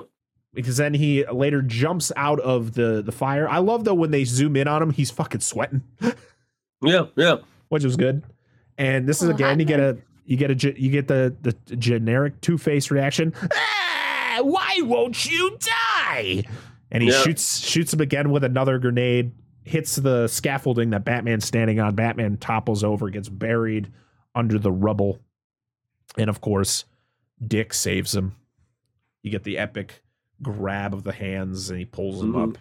because then he later jumps out of the the fire. I love though when they zoom in on him, he's fucking sweating, Yeah, yeah. which was good. And this is Oh, again, you get a you get a you get the the generic Two Face reaction. Ah, why won't you die? And he Yeah. shoots shoots him again with another grenade. Hits the scaffolding that Batman's standing on. Batman topples over, gets buried under the rubble, and of course, Dick saves him. You get the epic grab of the hands, and he pulls him Mhm. up.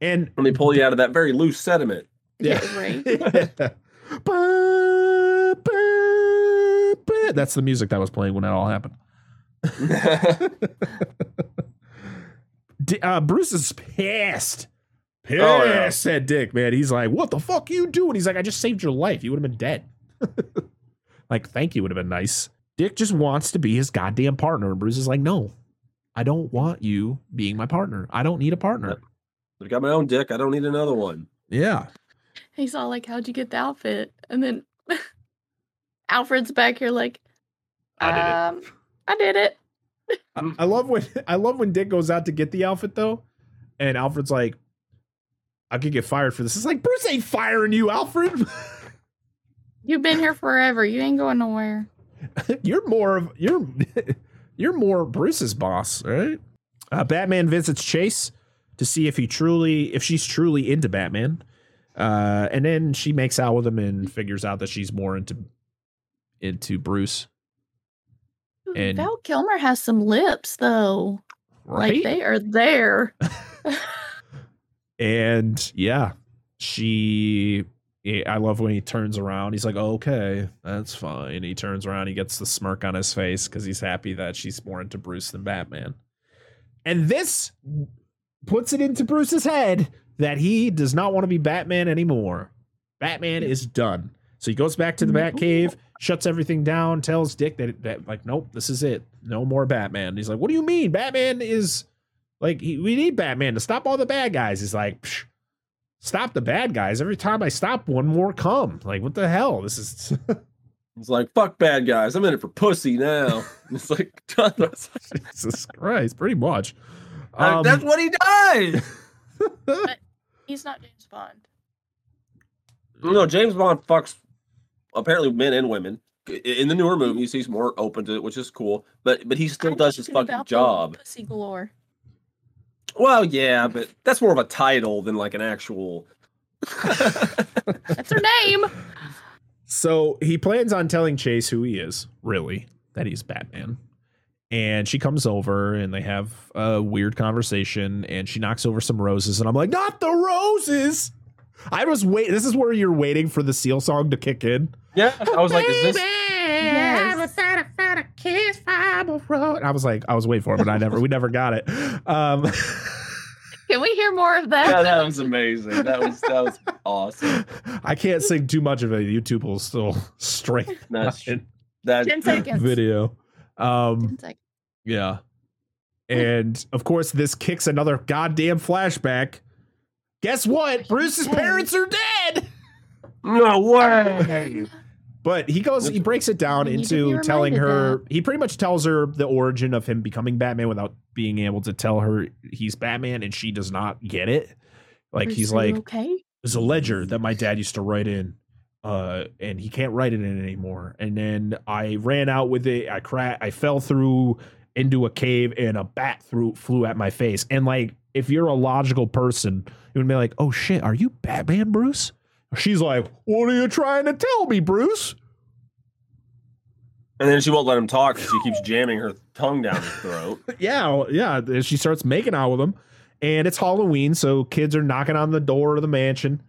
And Let me pull you out of that very loose sediment. Yeah, right. That's the music that was playing when that all happened. D- uh, Bruce is pissed. Pissed Oh, yeah. said Dick, man. He's like, what the fuck you doing? He's like, I just saved your life. You would have been dead. like, thank you would have been nice. Dick just wants to be his goddamn partner. And Bruce is like, no, I don't want you being my partner. I don't need a partner. I've got my own dick. I don't need another one. Yeah. He's all like, "How'd you get the outfit?" And then Alfred's back here like, I did it. um, I did it. I, I love when I love when Dick goes out to get the outfit though, and Alfred's like, "I could get fired for this." It's like Bruce ain't firing you, Alfred. You've been here forever. You ain't going nowhere. you're more of you're you're more Bruce's boss, right? Uh, Batman visits Chase to see if he truly if she's truly into Batman, uh, and then she makes out with him and figures out that she's more into into Bruce, And- Val Kilmer has some lips though. right? Like they are there. And yeah, she. Yeah, I love when he turns around. He's like, "Okay, that's fine." He turns around. He gets the smirk on his face because he's happy that she's more into Bruce than Batman. And this puts it into Bruce's head that he does not want to be Batman anymore. Batman is done. So he goes back to the Batcave, shuts everything down, tells Dick that, that like, nope, this is it. No more Batman. He's like, what do you mean? Batman is like, he, we need Batman to stop all the bad guys. He's like, Psh, stop the bad guys. Every time I stop, one more come. Like, what the hell? This is It's like, fuck bad guys. I'm in it for pussy now. it's like, Jesus Christ, pretty much. Um, that's what he does. He's not James Bond. No, James Bond fucks apparently men and women. In the newer movies, he's more open to it, which is cool. But but he still I'm does his fucking job. Pussy galore. Well, yeah, but that's more of a title than like an actual. That's her name. So he plans on telling Chase who he is, really, that he's Batman. And she comes over and they have a weird conversation and she knocks over some roses. And I'm like, not the roses. I was wait. This is where you're waiting for the Seal song to kick in. Yeah, I was like, is this? Yes. And I was like, I was waiting for it, but I never, we never got it. Um, Can we hear more of that? Yeah, that was amazing. That was that was awesome. I can't sing too much of it. YouTube will still straight That's in that. Ten seconds. video. Um, Ten seconds. Yeah. And of course, this kicks another goddamn flashback. Guess what? Bruce's parents are dead. No way. But he goes, he breaks it down You into telling reminded her, he pretty much tells her the origin of him becoming Batman without being able to tell her he's Batman, and she does not get it. Like, Bruce, he's like, okay. there's a ledger that my dad used to write in uh and he can't write it in anymore and then i ran out with it i cra- i fell through into a cave and a bat threw flew at my face. And like, if you're a logical person, you would be like, oh shit, are you Batman, Bruce? She's like, what are you trying to tell me, Bruce? And then she won't let him talk. She keeps jamming her tongue down his throat. yeah, yeah. and She starts making out with him, and it's Halloween, so kids are knocking on the door of the mansion,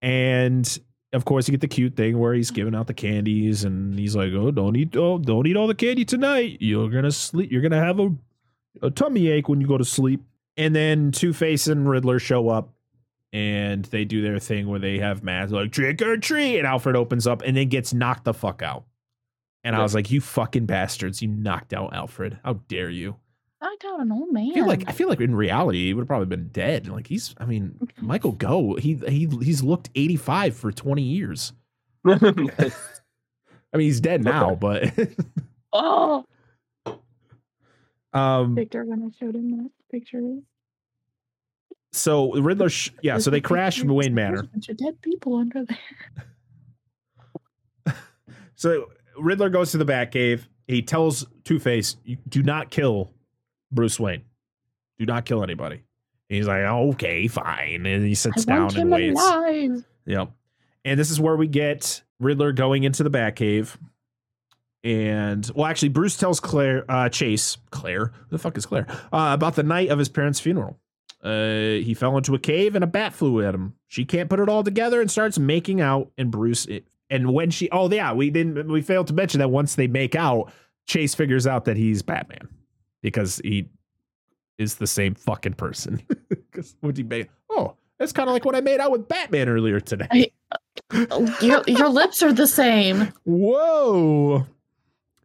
and of course you get the cute thing where he's giving out the candies, and he's like, "Oh, don't eat, oh, don't eat all the candy tonight. You're gonna sleep. You're gonna have a, a tummy ache when you go to sleep." And then Two Face and Riddler show up, and they do their thing where they have masks like trick or treat, and Alfred opens up and then gets knocked the fuck out. And I was like, "You fucking bastards! You knocked out Alfred! How dare you!" I got an old man. I feel like I feel like in reality he would have probably been dead. Like he's, I mean, Michael Gough, he he he's looked 85 for 20 years. I mean, he's dead now, but oh, um, Victor, when I showed him that picture. So Riddler, sh- yeah, so they crash There's Wayne a bunch of dead people under there. So Riddler goes to the Batcave. He tells Two Face, "Do not kill Bruce Wayne. Do not kill anybody." He's like, "Okay, fine," and he I sits down want and waits. alive. Yep. And this is where we get Riddler going into the Batcave. And well, actually, Bruce tells Claire, uh, Chase, Claire, who the fuck is Claire, uh, about the night of his parents' funeral. Uh, he fell into a cave and a bat flew at him. She can't put it all together and starts making out. And Bruce, it, and when she, oh yeah, we didn't, we failed to mention that once they make out, Chase figures out that he's Batman because he is the same fucking person. Because what he made, oh, that's kind of like when I made out with Batman earlier today. Oh, your your lips are the same. Whoa.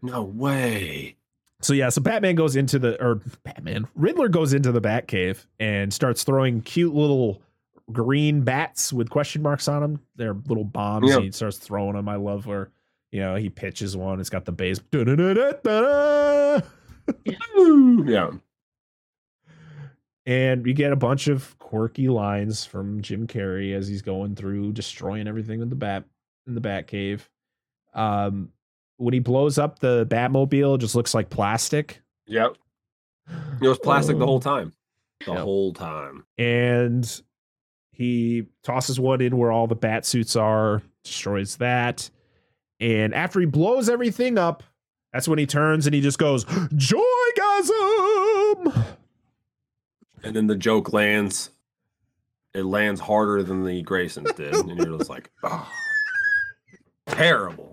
no way. So yeah, so Batman goes into the or Batman Riddler goes into the Batcave and starts throwing cute little green bats with question marks on them. They're little bombs. Yeah. He starts throwing them. I love where you know he pitches one. It's got the bass. Yeah. And you get a bunch of quirky lines from Jim Carrey as he's going through destroying everything in the bat in the Batcave. Um, when he blows up the Batmobile, it just looks like plastic. Yep. It was plastic the whole um, time. The Yep. whole time. and he tosses one in where all the bat suits are, destroys that. And after he blows everything up, that's when he turns and he just goes, Joygasm! And then the joke lands. It lands harder than the Graysons did. And you're just like, oh. Terrible.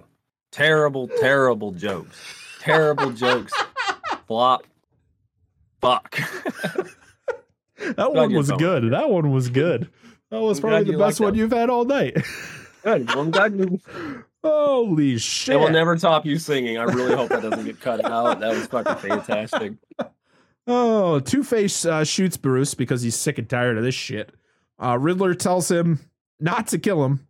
Terrible, terrible jokes. Terrible jokes. Flop. Fuck. That one was felt good. That one was good. That was I'm probably the best liked one that. you've had all night. Good. Well, I'm glad you- Holy shit! It will never top you singing. I really hope that doesn't get cut out. That was fucking fantastic. Oh, Two Face uh, shoots Bruce because he's sick and tired of this shit. Uh, Riddler tells him not to kill him,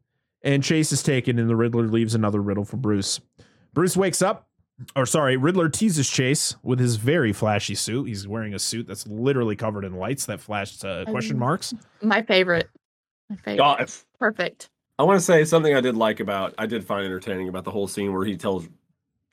and Chase is taken, and the Riddler leaves another riddle for Bruce. Bruce wakes up, or sorry, Riddler teases Chase with his very flashy suit. He's wearing a suit that's literally covered in lights that flash uh, question marks. My favorite. My favorite. If- Perfect. I want to say something I did like about, I did find entertaining about the whole scene where he tells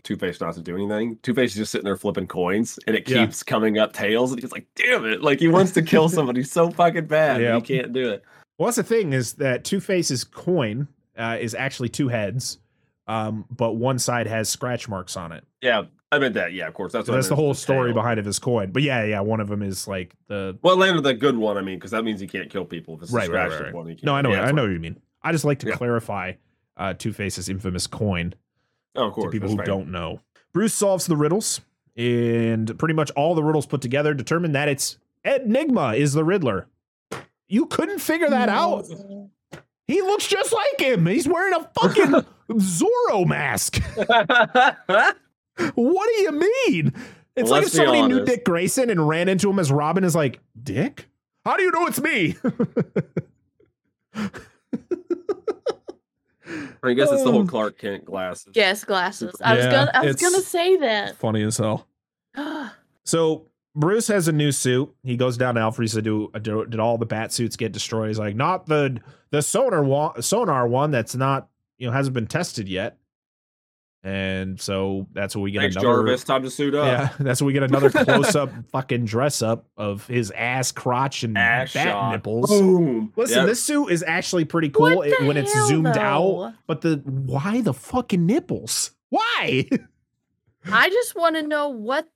Two Face not to do anything. Two Face is just sitting there flipping coins, and it Yeah. keeps coming up tails, and he's like, "Damn it!" Like he wants to kill somebody so fucking bad, Yep. he can't do it. Well, that's the thing is that Two Face's coin uh, is actually two heads, um, but one side has scratch marks on it. Yeah, I meant that. Yeah, of course. That's So that's the meant, whole story tail. behind of his coin. But yeah, yeah, one of them is like the Well, it landed the good one. I mean, because that means he can't kill people. If it's right, a right, right, right. one, he can't. No, I know, Yeah, I know what you mean. I just like to Yeah. clarify uh, Two Face's infamous coin Oh, of course. to people who fine. don't know. Bruce solves the riddles, and pretty much all the riddles put together determine that it's Enigma is the Riddler. You couldn't figure that out. He looks just like him. He's wearing a fucking Zorro mask. What do you mean? It's Well, like if let's be somebody knew. Dick Grayson and ran into him as Robin is like, Dick? How do you know it's me? I guess it's the Oh. whole Clark Kent glasses. Yes, glasses. I was gonna. I was gonna say that. Funny as hell. So Bruce has a new suit. He goes down to Alfred's to do, do did all the bat suits get destroyed? He's like, not the the sonar one, sonar one that's not you know hasn't been tested yet. And so that's what we get Thanks, another Jarvis. Time to suit up. Yeah, that's what we get another close up fucking dress up of his ass, crotch, and Ass bat shot. nipples. Boom. Listen, Yep. this suit is actually pretty cool it- the when it's hell, zoomed though? out. But the why the fucking nipples? Why? I just want to know what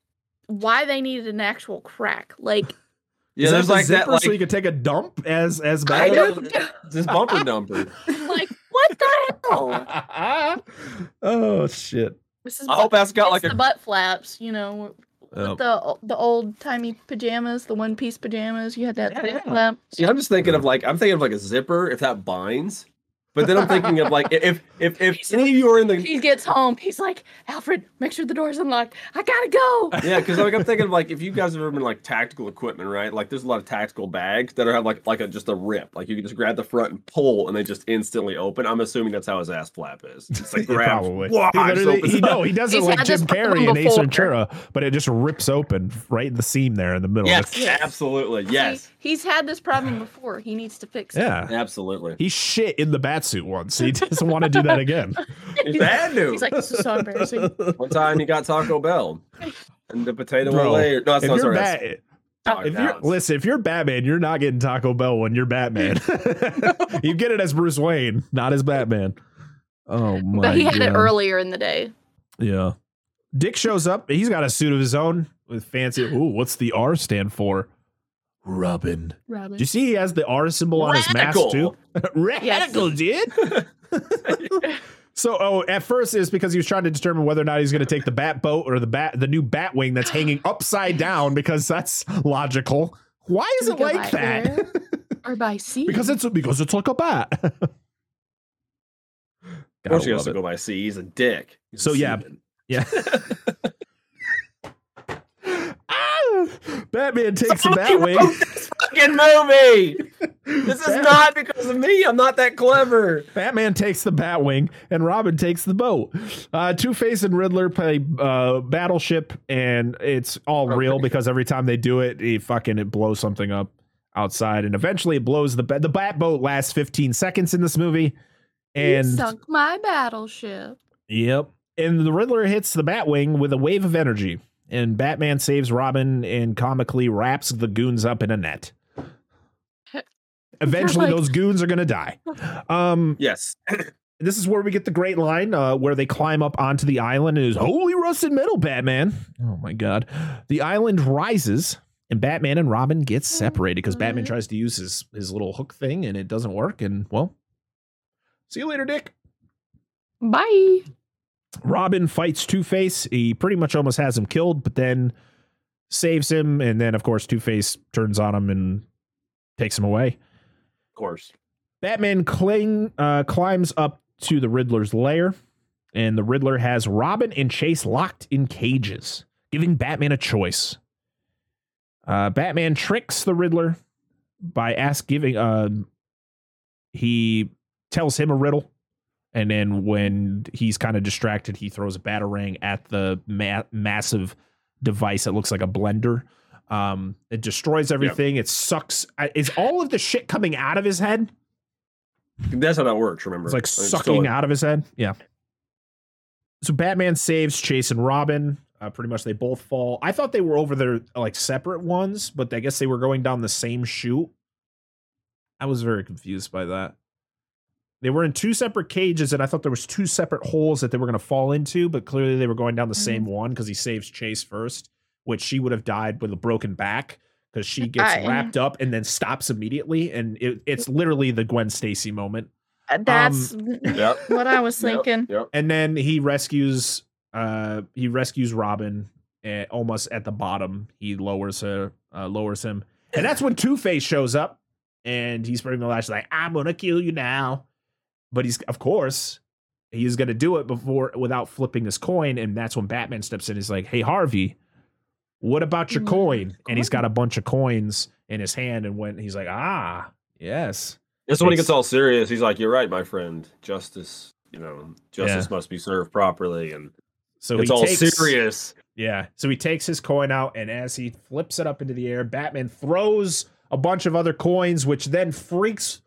why they needed an actual crack. Like yeah, Is there's the like that zipper like so you could take a dump as as I Batman? this bumper dumper. like what the hell? oh shit! This is I hope that's got it's like the a butt flaps, you know, Oh. the the old timey pajamas, the one piece pajamas. You had that Yeah, yeah. flap. See, I'm just thinking of like I'm thinking of like a zipper if that binds. But then I'm thinking of like if if if any of you are in the He gets home. He's like, Alfred, make sure the door's unlocked. I gotta go. yeah, because like I'm thinking of like if you guys have ever been like tactical equipment, right? Like there's a lot of tactical bags that are have like like a just a rip, like you can just grab the front and pull, and they just instantly open. I'm assuming that's how his ass flap is. It's like Yeah, grabs, Probably. whoosh, He, literally, opens he, no, he does it like had this Jim Carrey and Ace before. Ventura, but it just rips open right in the seam there in the middle. Yes, It's- absolutely. See, Yes, he's had this problem before. He needs to fix it. Yeah. absolutely. He shit in the bat suit once. He doesn't want to do that again. He's bad news. He's like, this is so embarrassing. One time he got Taco Bell and the potato Bro, layer. No, that's if not you're sorry. Bat, that's- if you're listen, if you're Batman, you're not getting Taco Bell when you're Batman. you get it as Bruce Wayne, not as Batman. Oh my but he had it earlier in the day. Yeah. Dick shows up. He's got a suit of his own with fancy. Ooh, what's the R stand for? Robin. Robin. Do you see he has the R symbol on his mask Radical. too? Radical, dude. so, oh, at first it's because he was trying to determine whether or not he's going to take the bat boat or the bat, the new bat wing that's hanging upside down because that's logical. Why is it like that? air or by sea? because it's because it's like a bat. Of course, he Gotta has to go by sea. He's a dick. He's a So, yeah. seaman. Yeah. Batman takes the Somebody Batwing. wrote this fucking movie. This is Bat- not because of me. I'm not that clever. Batman takes the Batwing, and Robin takes the boat. Uh, Two Face and Riddler play uh, Battleship, and it's all Okay. real because every time they do it, it fucking it blows something up outside, and eventually it blows the ba- the Bat boat lasts 15 seconds in this movie, You and sunk my battleship. Yep. And the Riddler hits the Batwing with a wave of energy, and Batman saves Robin and comically wraps the goons up in a net. Eventually, like- those goons are gonna die. Um, Yes. this is where we get the great line uh, where they climb up onto the island and is holy rusted metal, Batman. Oh my god. The island rises and Batman and Robin get separated because Batman tries to use his his little hook thing and it doesn't work. And well, see you later, Dick. Bye. Robin fights Two Face. He pretty much almost has him killed, but then saves him. And then, of course, Two Face turns on him and takes him away. Of course. Batman cling, uh, climbs up to the Riddler's lair, and the Riddler has Robin and Chase locked in cages, giving Batman a choice. Uh, Batman tricks the Riddler by ask giving. Uh, he tells him a riddle, and then when he's kind of distracted, he throws a batarang at the ma- massive device that looks like a blender. Um, it destroys everything. It sucks. Is all of the shit coming out of his head? That's how that works, remember? It's like sucking out of his head. Yeah. So Batman saves Chase and Robin. Uh, pretty much, they both fall. I thought they were over there like separate ones, but I guess they were going down the same chute. I was very confused by that. They were in two separate cages, and I thought there was two separate holes that they were going to fall into, but clearly they were going down the same one because he saves Chase first, which she would have died with a broken back because she gets I- wrapped up and then stops immediately, and it, it's literally the Gwen Stacy moment. Uh, That's Yep. what I was Yep, thinking. Yep. and then he rescues uh he rescues robin at, almost at the bottom he lowers her uh, lowers him and that's when two-face shows up and he's pretty much like i'm gonna kill you now but he's of course he's gonna do it before without flipping his coin and that's when batman steps in he's like hey harvey what about your Mm, coin and he's got a bunch of coins in his hand and when he's like ah yes This is when he gets all serious. He's like, "You're right, my friend. Justice, you know, justice must be served properly." And so it's all takes, serious. Yeah. So he takes his coin out, and as he flips it up into the air, Batman throws a bunch of other coins, which then freaks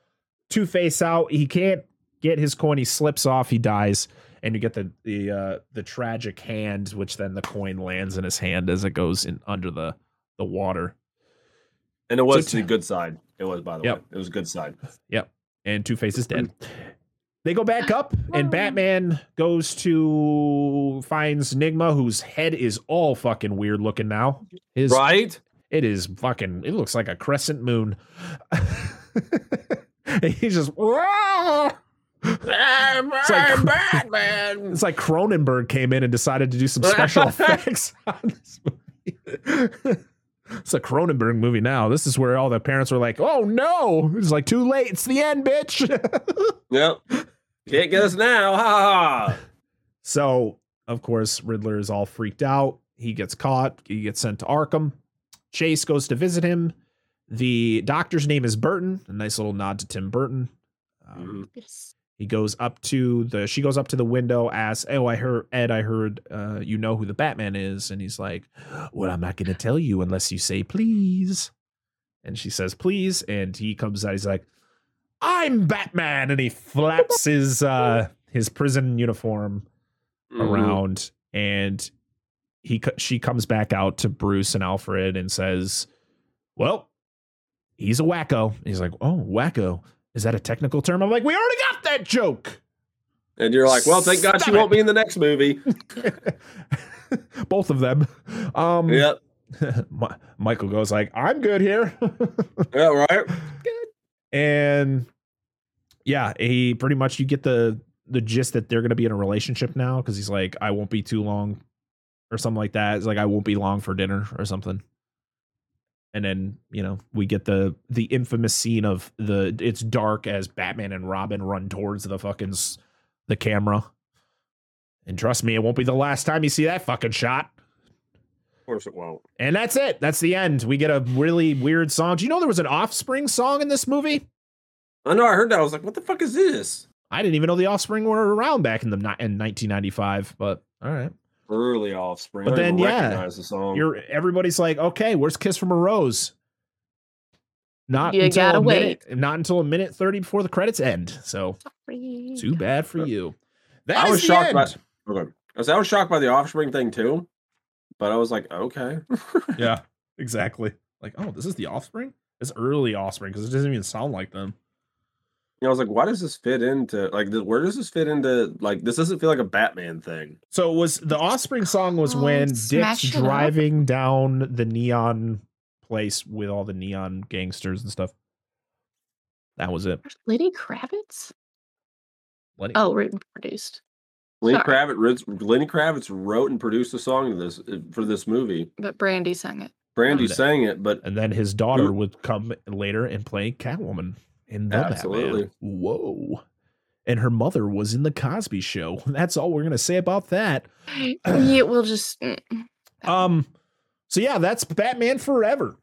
Two Face out. He can't get his coin. He slips off. He dies. and you get the the uh, the tragic hand, which then the coin lands in his hand as it goes in under the the water. And it was So to the good side. It was, by the Yep. way. It was good side. Yep. And Two Face is dead. They go back up, and. Batman goes to finds Nygma, whose head is all fucking weird looking now. His Right? it is fucking. It looks like a crescent moon. He's just. It's like- Batman. It's like Cronenberg came in and decided to do some special effects on this movie. it's a Cronenberg movie now. This is where all the parents were like, "Oh no!" It's like too late. It's the end, bitch. Yep. Can't get us now. Ha ha. so, of course, Riddler is all freaked out. He gets caught. He gets sent to Arkham. Chase goes to visit him. The doctor's name is Burton. A nice little nod to Tim Burton. Um, Mhm. Yes. He goes up to the she goes up to the window, asks, Oh, I heard Ed, I heard uh, you know who the Batman is. And he's like, Well, I'm not gonna tell you unless you say please. And she says, please. And he comes out, he's like, I'm Batman. And he flaps his uh his prison uniform Mhm. around and he she comes back out to Bruce and Alfred and says, "Well, he's a wacko." He's like, "Oh, wacko. Is that a technical term?" I'm like, "We already got that joke." And you're like, well, thank God she Stop won't be in the next movie. Both of them. Um Yep. Mi- Michael goes like, "I'm good here." Yeah, right. Good. And yeah, he pretty much you get the the gist that they're going to be in a relationship now because he's like, I won't be too long, or something like that. It's like I won't be long for dinner or something. And then you know we get the the infamous scene of the it's dark as Batman and Robin run towards the fucking the camera. And trust me, it won't be the last time you see that fucking shot. Of course it won't. And that's it. That's the end. We get a really weird song. Do you know there was an Offspring song in this movie? I know. I heard that. I was like, what the fuck is this? I didn't even know the Offspring were around back in the in 1995. But all right, Early offspring. But then, yeah, the song. you're everybody's like, okay, where's "Kiss from a Rose"? Not You until gotta a wait. minute, not until a minute thirty before the credits end. So Sorry. too bad for you. That I is was the shocked end. by. Okay. I was, I was shocked by the offspring thing too, but I was like, okay. yeah, exactly. Like, oh, this is the Offspring. It's early Offspring because it doesn't even sound like them. I was like, why does this fit into like? th- Where does this fit into? Like, this doesn't feel like a Batman thing. So it was the Offspring song was Oh, when Dick's smash it up. driving down the neon place with all the neon gangsters and stuff. That was it. Lenny Kravitz? Lenny- Oh, written and produced. Lenny Sorry. Kravitz, Lenny Kravitz wrote and produced a song to this uh, for this movie. But Brandy sang it. Brandy sang it, but And then his daughter Who- would come later and play Catwoman in the Absolutely. Batman. Whoa. And her mother was in the Cosby Show. That's all we're gonna say about that. yeah, we'll just. mm, Um. So yeah, that's Batman Forever.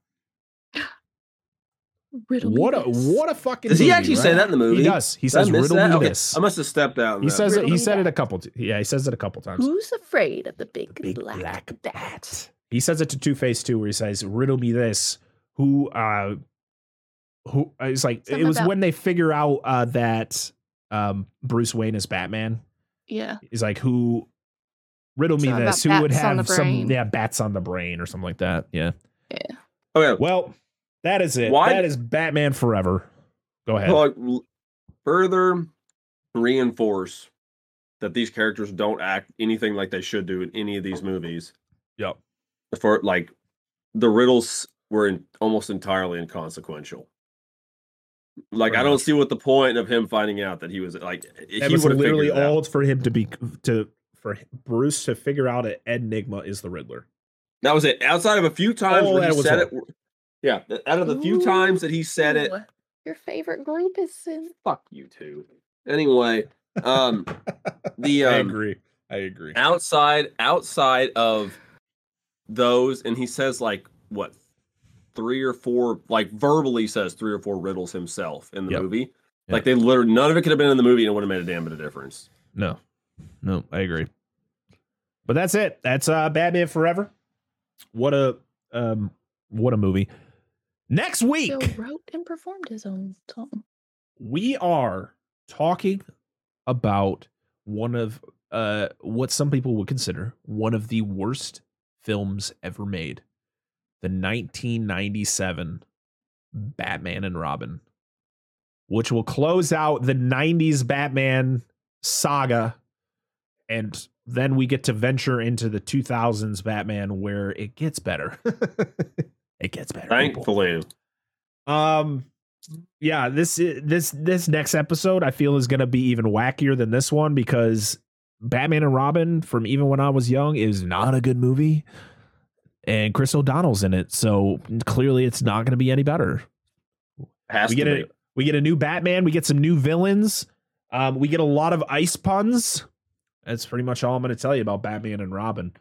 riddle me What a this. what a fucking. does he movie, actually say that in the movie? He does. He Did says riddle that? me Okay, this. I must have stepped out. He that. says it. He me said it a couple. T- yeah, he says it a couple times. Who's afraid of the big, Big black, black bat? bat. He says it to Two Face too, where he says, "Riddle me this." Who? uh Who? uh, It's like Something it was about- when they figure out uh that um Bruce Wayne is Batman. Yeah. He's like, "Who?" Riddle me Something this. about Who would bats on the have some? brain. Yeah, bats on the brain or something like that. Yeah. Yeah. Okay, Well, that is it. Why- That is Batman Forever. Go ahead. well, l- further reinforce that these characters don't act anything like they should do in any of these movies. Yep. For like, the riddles were in, almost entirely inconsequential. Like, Pretty I don't see what the point of him finding out that he was like. He was would have literally figured it all for him to be to for Bruce to figure out that Enigma is the Riddler. That was it. Outside of a few times All where he said all. it. Yeah, out of the few times that he said it, Your favorite group is in. fuck you too. Anyway, um, the I um, agree. I agree. outside outside of those, and he says like what three or four, like verbally says three or four riddles himself in the Yep. movie. Yep. Like they literally none of it could have been in the movie and it would have made a damn bit of difference. No, no, I agree. But that's it. That's uh, Batman Forever. What a um, what a movie. Next week Bill wrote and performed his own song. we are talking about one of uh, what some people would consider one of the worst films ever made the 1997 Batman and Robin, which will close out the 90s Batman saga. And then we get to venture into the 2000s Batman where it gets better. it gets better. people. Thankfully. Um, yeah, this this this next episode I feel is gonna be even wackier than this one because Batman and Robin from even when I was young is not a good movie, and Chris O'Donnell's in it, so clearly it's not gonna be any better. Has we to get be. a we get a new Batman, we get some new villains, um, we get a lot of ice puns. That's pretty much all I'm gonna tell you about Batman and Robin.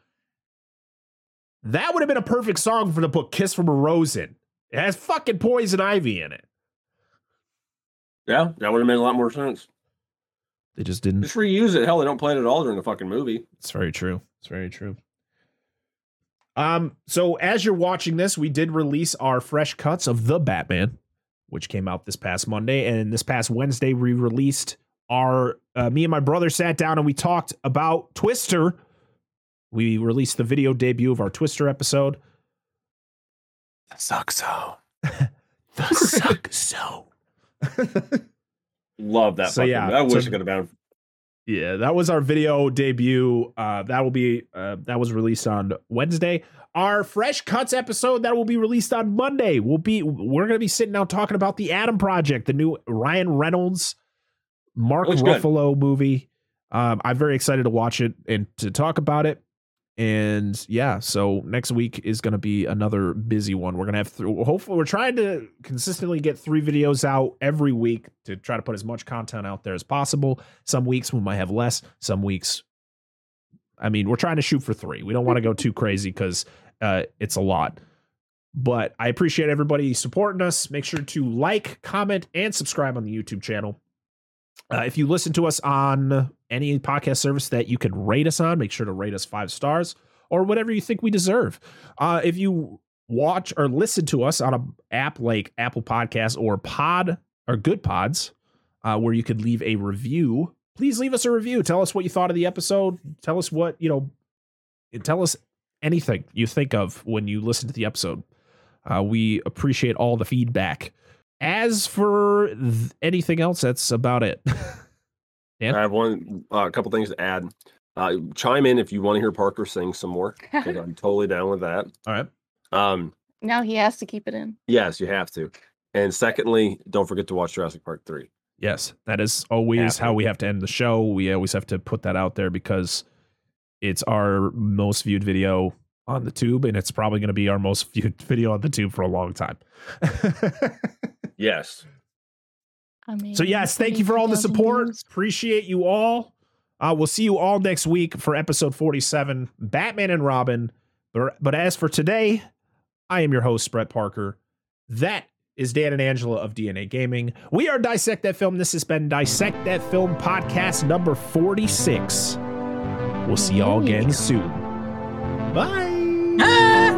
That would have been a perfect song for the book "Kiss from a Rose" in. It has fucking poison ivy in it. Yeah, that would have made a lot more sense. They just didn't. Just reuse it. Hell, they don't play it at all during the fucking movie. It's very true. It's very true. Um, so as you're watching this, we did release our fresh cuts of the Batman, which came out this past Monday, and this past Wednesday we released our. Uh, me and my brother sat down and we talked about Twister. We released the video debut of our Twister episode. The suck so. the suck so. Love that. So, fucking yeah, I wish so- it could have been. Yeah, that was our video debut. Uh, that will be uh, that was released on Wednesday. Our fresh cuts episode that will be released on Monday. Will be we're gonna be sitting down talking about the Adam Project, the new Ryan Reynolds, Mark Looks good. Ruffalo movie. Um, I'm very excited to watch it and to talk about it. And yeah, so next week is going to be another busy one. We're going to have, th- hopefully, we're trying to consistently get three videos out every week to try to put as much content out there as possible. Some weeks we might have less. Some weeks, I mean, we're trying to shoot for three. We don't want to go too crazy because uh, it's a lot. But I appreciate everybody supporting us. Make sure to like, comment, and subscribe on the YouTube channel. Uh, if you listen to us on any podcast service that you can rate us on, make sure to rate us five stars or whatever you think we deserve. Uh, if you watch or listen to us on a app like Apple Podcasts or Pod or Good Pods, uh, where you could leave a review, please leave us a review. Tell us what you thought of the episode. Tell us what you know. Tell us anything you think of when you listen to the episode. Uh, we appreciate all the feedback. As for th- anything else, that's about it. Yeah. I have one, a uh, couple things to add. Uh, chime in if you want to hear Parker sing some more. 'cause I'm totally down with that. all right. Um, now he has to keep it in. yes, you have to. And secondly, don't forget to watch Jurassic Park three. Yes, that is always Have how we have to end the show. We always have to put that out there because it's our most viewed video on the tube, and it's probably going to be our most viewed video on the tube for a long time. Yes. I mean, so yes, thank you for all the support. views. Appreciate you all. Uh, we'll see you all next week for episode forty-seven, Batman and Robin. But but as for today, I am your host Brett Parker. That is Dan and Angela of DNA Gaming. We are Dissect That Film. This has been Dissect That Film podcast number forty-six. We'll see y'all again soon. Bye.